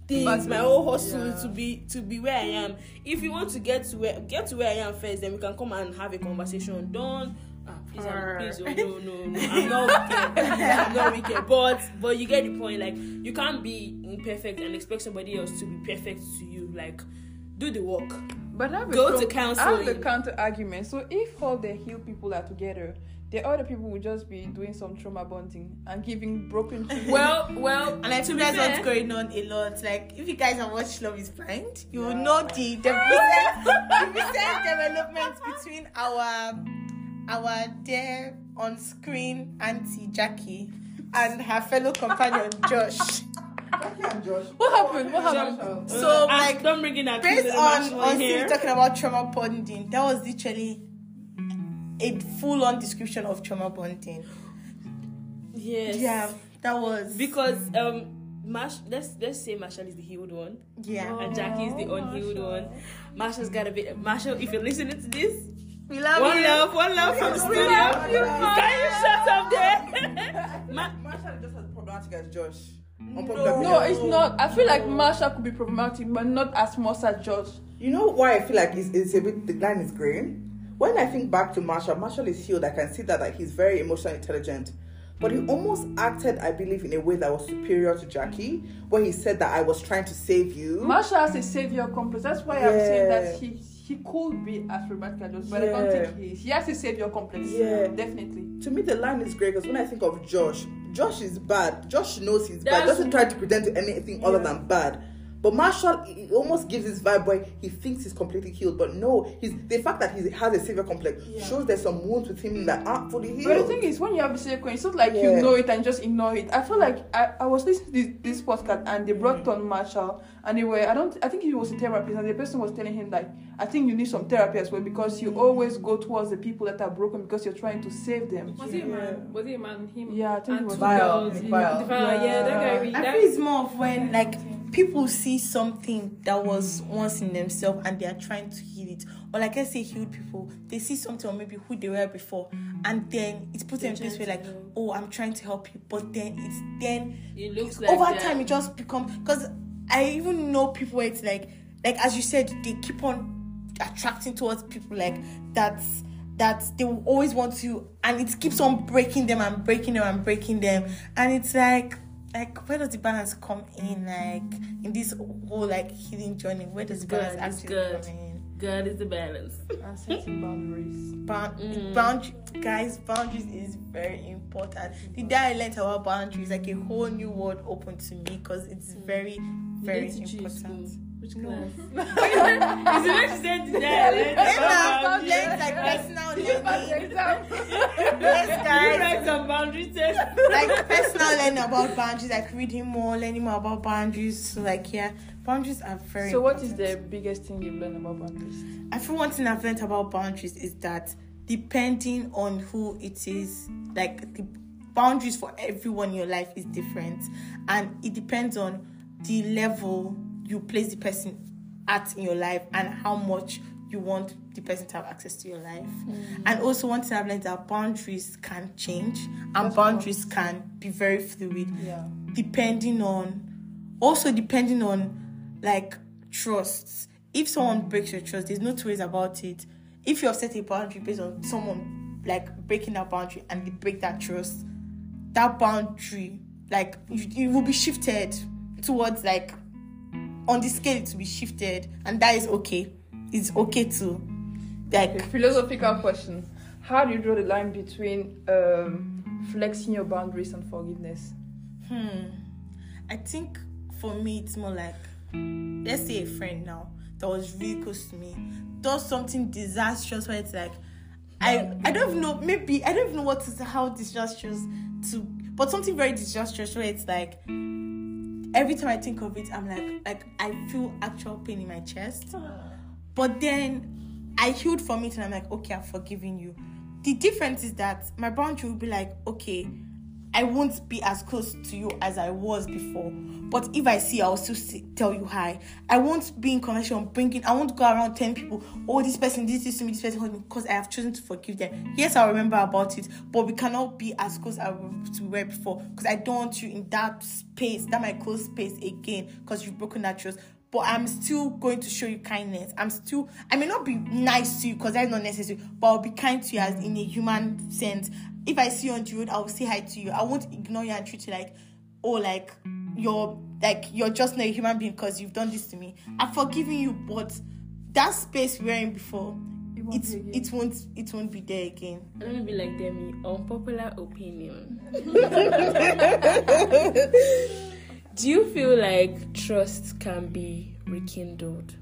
things, my own hustle Yeah. to be to be where I am. If you want to get to where get to where I am first, then we can come and have a conversation. Don't ah, please, I'm, please, oh, no, no, no, I'm not wicked. I'm not wicked. But but you get the point. Like you can't be imperfect and expect somebody else to be perfect to you. Like do the work. But I have a Go pro- to counseling. I have the counter argument. So if all the healed people are together, the other people will just be doing some trauma bonding and giving broken children. Well, well, And I to feel be that's what's going on a lot. Like, if you guys have watched Love is Blind, you will know the, the, recent, the recent developments between our our dear on screen auntie Jackie and her fellow companion Josh. Jackie and Josh. What happened? What happened? happened? So, like, don't bring in that Based on, Marshall on here. Talking about trauma bonding, that was literally a full on description of trauma bonding. Yes. Yeah, that was. Because um, Mash, let's let's say Marshall is the healed one, Yeah. and Jackie is the unhealed one. Marshall's got a bit. Marshall, if you're listening to this, We love you. one you. love, one love from the studio. love you, Can you shut up there? Ma- Marshall just as problematic as Josh. No. Unpopular No, opinion. it's not. I feel like Marsha could be problematic, but not as much as Josh. You know why I feel like it's, it's a bit the line is green? When I think back to Marshall, Marshall is healed. I can see that like he's very emotionally intelligent. But he almost acted, I believe, in a way that was superior to Jackie, where he said that I was trying to save you. Marsha has a savior complex. That's why I'm saying that he he could be as problematic as Josh, but I don't think he is. He has a savior complex. Yeah. definitely. to me, the line is great because when I think of Josh, Josh is bad. Josh knows he's bad. Doesn't try to pretend to anything other than bad. But Marshall he almost gives this vibe where he thinks he's completely healed, but no, he's the fact that he has a savior complex shows there's some wounds with him that aren't fully healed. But the thing is, when you have a secret, it's not like Yeah. you know it and just ignore it. I feel like I, I was listening to this, this podcast and they brought mm. on Marshall and they were I don't I think he was a therapist and the person was telling him like I think you need some therapy as well because you always go towards the people that are broken because you're trying to save them. Was it a man? Was it a man? Him? Yeah, I think it was two Vile, girls. Vile. The Vile, Yeah, that guy. Really, I that, feel it's more of when like people see something that was once in themselves and they are trying to heal it. Or like I say healed people, they see something or maybe who they were before and then it puts them in this way like, oh I'm trying to help you. But then it's then it looks like over that. time it just becomes because I even know people where it's like like as you said, they keep on attracting towards people like that's that they will always want to and it keeps on breaking them and breaking them and breaking them and it's like like where does the balance come in like in this whole like healing journey where does the balance good, it's actually good. come in God is the balance. And setting boundaries. Bound, mm. boundary, guys, boundaries is very important. The day I learned about boundaries, like a whole new world opened to me because it's mm. very, You very need to choose important. school. Which class? Is it what you said today? Like personal learning. Yes, guys. You Write some boundary test. Like personal learning about boundaries, like reading more, learning more about boundaries. So like yeah, boundaries are very. So what is important. the biggest thing you've learned about boundaries? I feel one thing I've learned about boundaries is that depending on who it is, like the boundaries for everyone in your life is different, and it depends on the level you place the person at in your life and how much you want the person to have access to your life. Mm. And also, one thing I've learned that boundaries can change and boundaries can be very fluid Yeah. depending on also depending on like trusts. If someone breaks your trust there's no two ways about it. If you have set a boundary based on someone like breaking that boundary and they break that trust that boundary like you, it will be shifted towards like on the scale to be shifted and that is okay it's okay to Okay, like philosophical question. How do you draw the line between um, flexing your boundaries and forgiveness? Hmm. I think for me, it's more like, let's say a friend now that was really close to me does something disastrous where it's like, I I don't even know. Maybe I don't even know what is how disastrous to, but something very disastrous where it's like, every time I think of it, I'm like like I feel actual pain in my chest. Ah. But then I healed from it and I'm like, okay, I'm forgiving you. The difference is that my boundary will be like, okay, I won't be as close to you as I was before. But if I see, I'll still see, tell you hi. I won't be in connection, bringing, I won't go around telling people, oh, this person did this to me, this person because I have chosen to forgive them. Yes, I'll remember about it, but we cannot be as close as we were before, because I don't want you in that space, that my close space again, because you've broken that trust. But I'm still going to show you kindness. I'm still, I may not be nice to you because that's not necessary, but I'll be kind to you as in a human sense. If I see you on the road, I'll say hi to you. I won't ignore you and treat you like, oh, like you're like you're just not a human being because you've done this to me. I'm forgiving you, but that space we were in before, It won't it it won't it won't be there again. Let me be like Demi. Unpopular opinion. Do you feel like trust can be rekindled?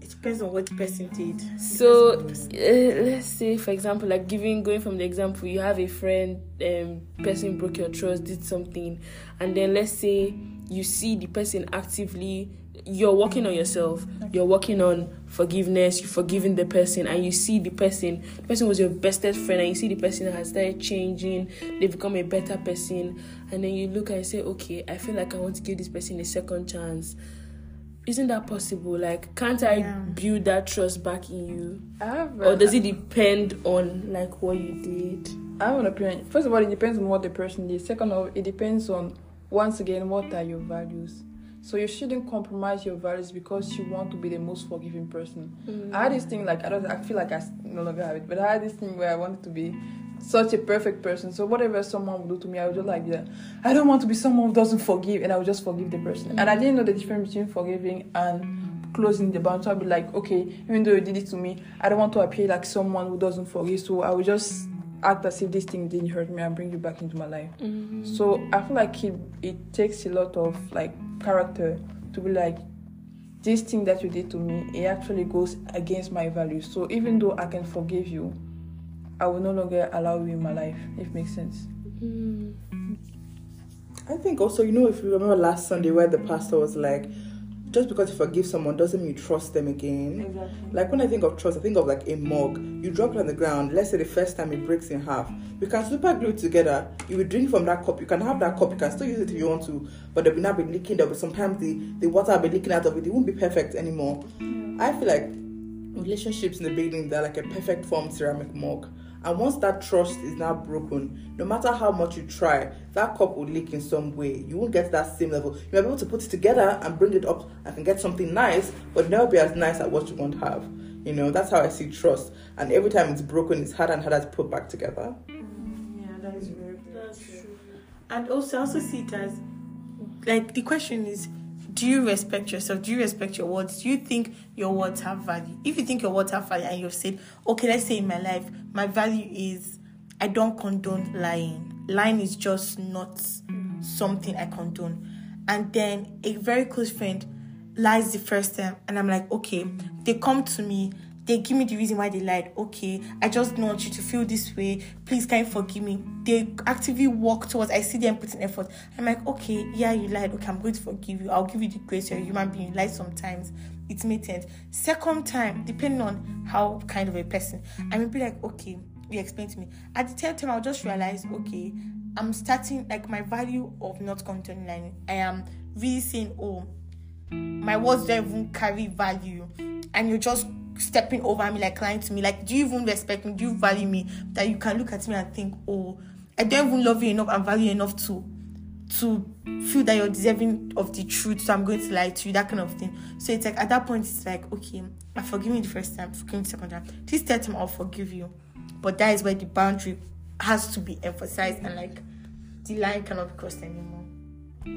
It depends on what person did. So uh, let's say, for example, like giving going from the example, you have a friend, um, person broke your trust, did something, and then let's say you see the person actively. You're working on yourself. You're working on forgiveness. You're forgiving the person, and you see the person. The person was your bestest friend, and you see the person has started changing. They've become a better person, and then you look and say, "Okay, I feel like I want to give this person a second chance." Isn't that possible? Like, can't I Yeah. build that trust back in you? I have. or does it depend on like what you did I have an opinion. First of all, it depends on what the person did. Second of all, it depends on once again what are your values. So you shouldn't compromise your values because you want to be the most forgiving person. Mm. I had this thing like I don't. I feel like I no longer have it, but I had this thing where I wanted to be such a perfect person. So whatever someone would do to me, I would just like yeah. I don't want to be someone who doesn't forgive, and I would just forgive the person. And I mm. didn't know the difference between forgiving and closing the bound. So I'd be like, okay, even though you did it to me, I don't want to appear like someone who doesn't forgive. So I would just act as if this thing didn't hurt me and bring you back into my life. Mm-hmm. So I feel like it, it takes a lot of like character to to be like, this thing that you did to me, it actually goes against my values. So even though I can forgive you, I will no longer allow you in my life. If it makes sense. Mm-hmm. I think also, you know, if you remember last Sunday where the pastor was like, just because you forgive someone doesn't mean you trust them again. Exactly. Like when I think of trust, I think of like a mug. You drop it on the ground. Let's say the first time it breaks in half. You can super glue it together. You will drink from that cup. You can have that cup. You can still use it if you want to, but there will not be leaking. There will sometimes the the water will be leaking out of it. It won't be perfect anymore. I feel like relationships in the beginning they're like a perfect form ceramic mug. And once that trust is now broken, no matter how much you try, that cup will leak in some way. You won't get that same level. You might be able to put it together and bring it up and can get something nice, but it'll never be as nice as what you want to have. You know, that's how I see trust. And every time it's broken, it's harder and harder to put back together. Yeah, that is very, very That's true. And also, I also see it as like the question is do you respect yourself? Do you respect your words? Do you think your words have value? If you think your words have value and you've said, okay, let's say in my life, my value is I don't condone lying. Lying is just not something I condone. And then a very close friend lies the first time, and I'm like, okay, they come to me, they give me the reason why they lied. Okay, I just don't want you to feel this way. Please, can you forgive me? They actively walk towards. I see them putting effort. I'm like, okay, yeah, you lied. Okay, I'm going to forgive you. I'll give you the grace. You're a human being. You lie sometimes. It's makes. Second time, depending on how kind of a person, I may be like, okay, you explain to me. At the third time, I'll just realize, okay, I'm starting like my value of not condoning lying. I am really saying, oh, my words don't even carry value and you're just stepping over me like lying to me like do you even respect me? Do you value me? That you can look at me and think oh i don't even love you enough and value you enough to to feel that you're deserving of the truth so i'm going to lie to you that kind of thing. So it's like at that point it's like okay i forgive you the first time forgive me the second time. This third time i'll forgive you. But that is where the boundary has to be emphasized and like the line cannot be crossed anymore.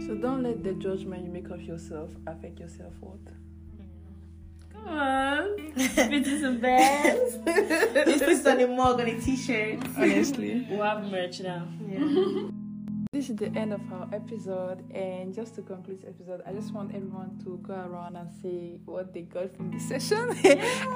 So don't let the judgment you make of yourself affect your self worth. Come on. It is the best. this is on a mug on a t-shirt Honestly. We'll have merch now. This is the end of our episode, and just to conclude this episode, I just want everyone to go around and say what they got from the session.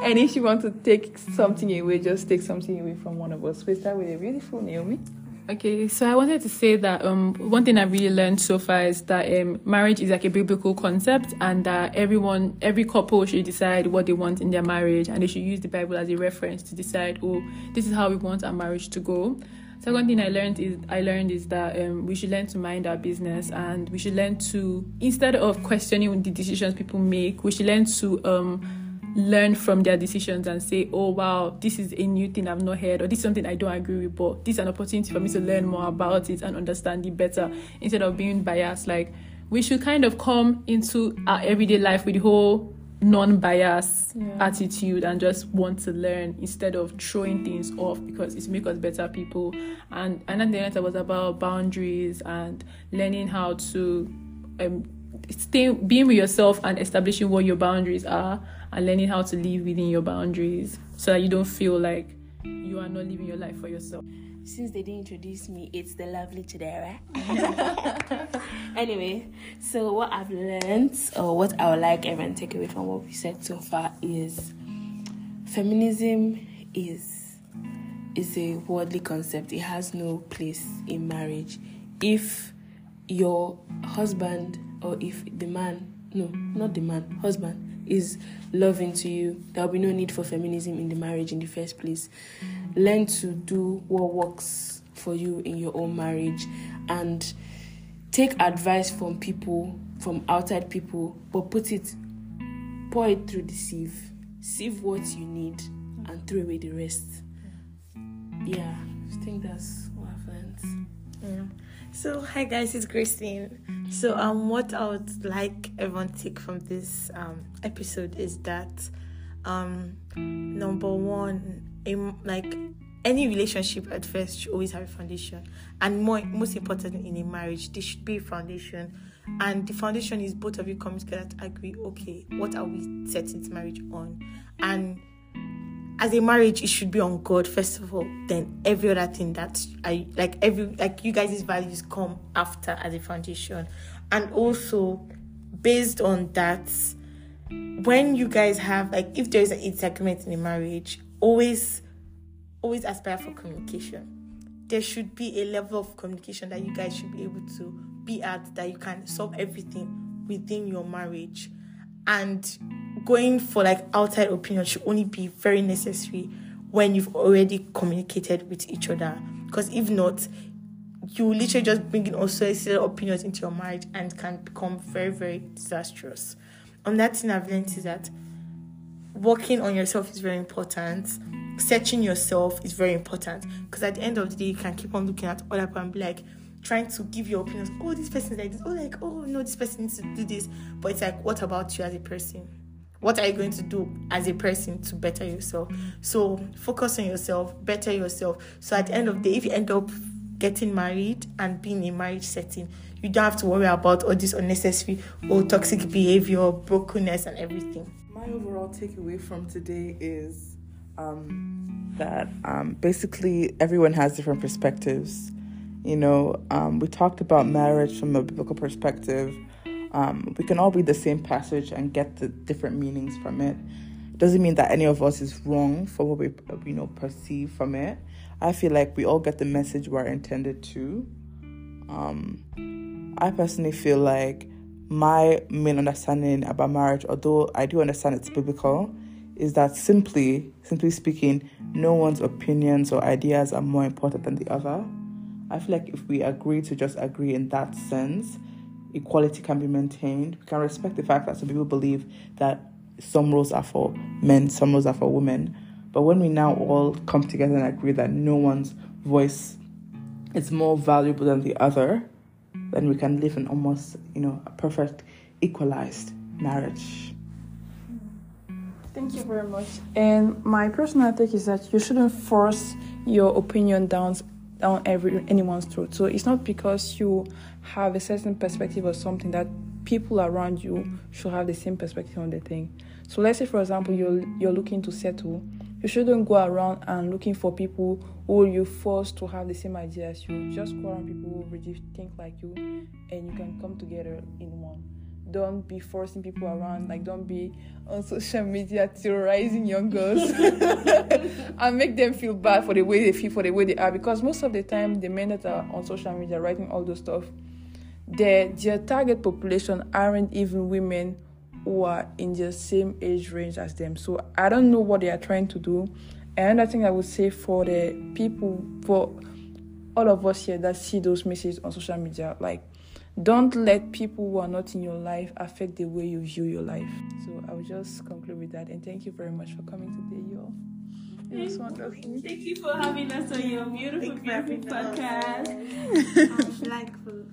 and if you want to take something away, just take something away from one of us. We start with a beautiful Naomi. Okay, so I wanted to say that um, one thing I really learned so far is that um, marriage is like a biblical concept, and that everyone, every couple should decide what they want in their marriage, and they should use the Bible as a reference to decide, oh, this is how we want our marriage to go. Second thing I learned is I learned is that um, we should learn to mind our business, and we should learn to instead of questioning the decisions people make, we should learn to um, learn from their decisions and say, oh wow, this is a new thing I've not heard, or this is something I don't agree with, but this is an opportunity for me to learn more about it and understand it better instead of being biased. Like we should kind of come into our everyday life with the whole non-bias attitude and just want to learn instead of throwing things off because it's make us better people and and then the answer was about boundaries and learning how to um stay being with yourself and establishing what your boundaries are and learning how to live within your boundaries so that you don't feel like you are not living your life for yourself Since they didn't introduce me, it's the lovely today, right? anyway, so what I've learned, or what I would like everyone to take away from what we said so far, is feminism is is a worldly concept. It has no place in marriage. If your husband or if the man, no, not the man, husband is loving to you, there will be no need for feminism in the marriage in the first place. Learn to do what works for you in your own marriage and take advice from people, from outside people, but put it, pour it through the sieve. Sieve what you need and throw away the rest. Yeah, I think that's what I've learned. Yeah. So hi guys, it's Christine. So um, what I would like everyone take from this um episode is that um, number one, in like any relationship at first should always have a foundation, and more most importantly in a marriage, there should be a foundation, and the foundation is both of you coming together to agree. Okay, what are we setting this marriage on, and as a marriage it should be on god first of all then every other thing that i like every like you guys' values come after as a foundation and also based on that, when you guys have like if there is a disagreement in a marriage, always always aspire for communication. There should be a level of communication that you guys should be able to be at that you can solve everything within your marriage. And going for like outside opinion should only be very necessary when you've already communicated with each other. Because if not, you literally just bring in also opinions into your marriage and can become very, very disastrous. That thing I've learned is that working on yourself is very important. Searching yourself is very important because at the end of the day, you can keep on looking at other people and be like, trying to give your opinions. Oh, this person like this. Oh, like, oh no, this person needs to do this. But it's like, what about you as a person? What are you going to do as a person to better yourself? So focus on yourself, better yourself. So at the end of the day, if you end up getting married and being in a marriage setting, you don't have to worry about all this unnecessary or toxic behavior, brokenness, and everything. My overall takeaway from today is um, that um, basically everyone has different perspectives. You know, um, we talked about marriage from a biblical perspective. Um, we can all read the same passage and get the different meanings from it. Doesn't mean that any of us is wrong for what we you know perceive from it. I feel like we all get the message we're intended to. Um, I personally feel like my main understanding about marriage, although I do understand it's biblical, is that simply, simply speaking, no one's opinions or ideas are more important than the other. I feel like if we agree to just agree in that sense, equality can be maintained. We can respect the fact that some people believe that some roles are for men, some roles are for women. But when we now all come together and agree that no one's voice is more valuable than the other, then we can live in almost, you know, a perfect equalized marriage. Thank you very much. And my personal take is that you shouldn't force your opinion down down every anyone's throat. So it's not because you have a certain perspective or something that people around you should have the same perspective on the thing. So let's say for example you're you're looking to settle, you shouldn't go around and looking for people who you force to have the same idea as you. Just go around people who really think like you and you can come together in one don't be forcing people around like don't be on social media terrorizing young girls and make them feel bad for the way they feel for the way they are. Because most of the time the men that are on social media writing all those stuff their their target population aren't even women who are in the same age range as them. So i don't know what they are trying to do. And i think i would say for the people for all of us here that see those messages on social media like don't let people who are not in your life affect the way you view your life. So I will just conclude with that and thank you very much for coming today, y'all. It was wonderful. Thank you for having us on your beautiful, beautiful podcast. Um, Delightful.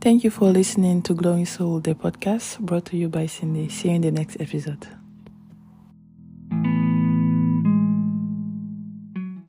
Thank you for listening to Glowing Soul, the podcast brought to you by Cindy. See you in the next episode.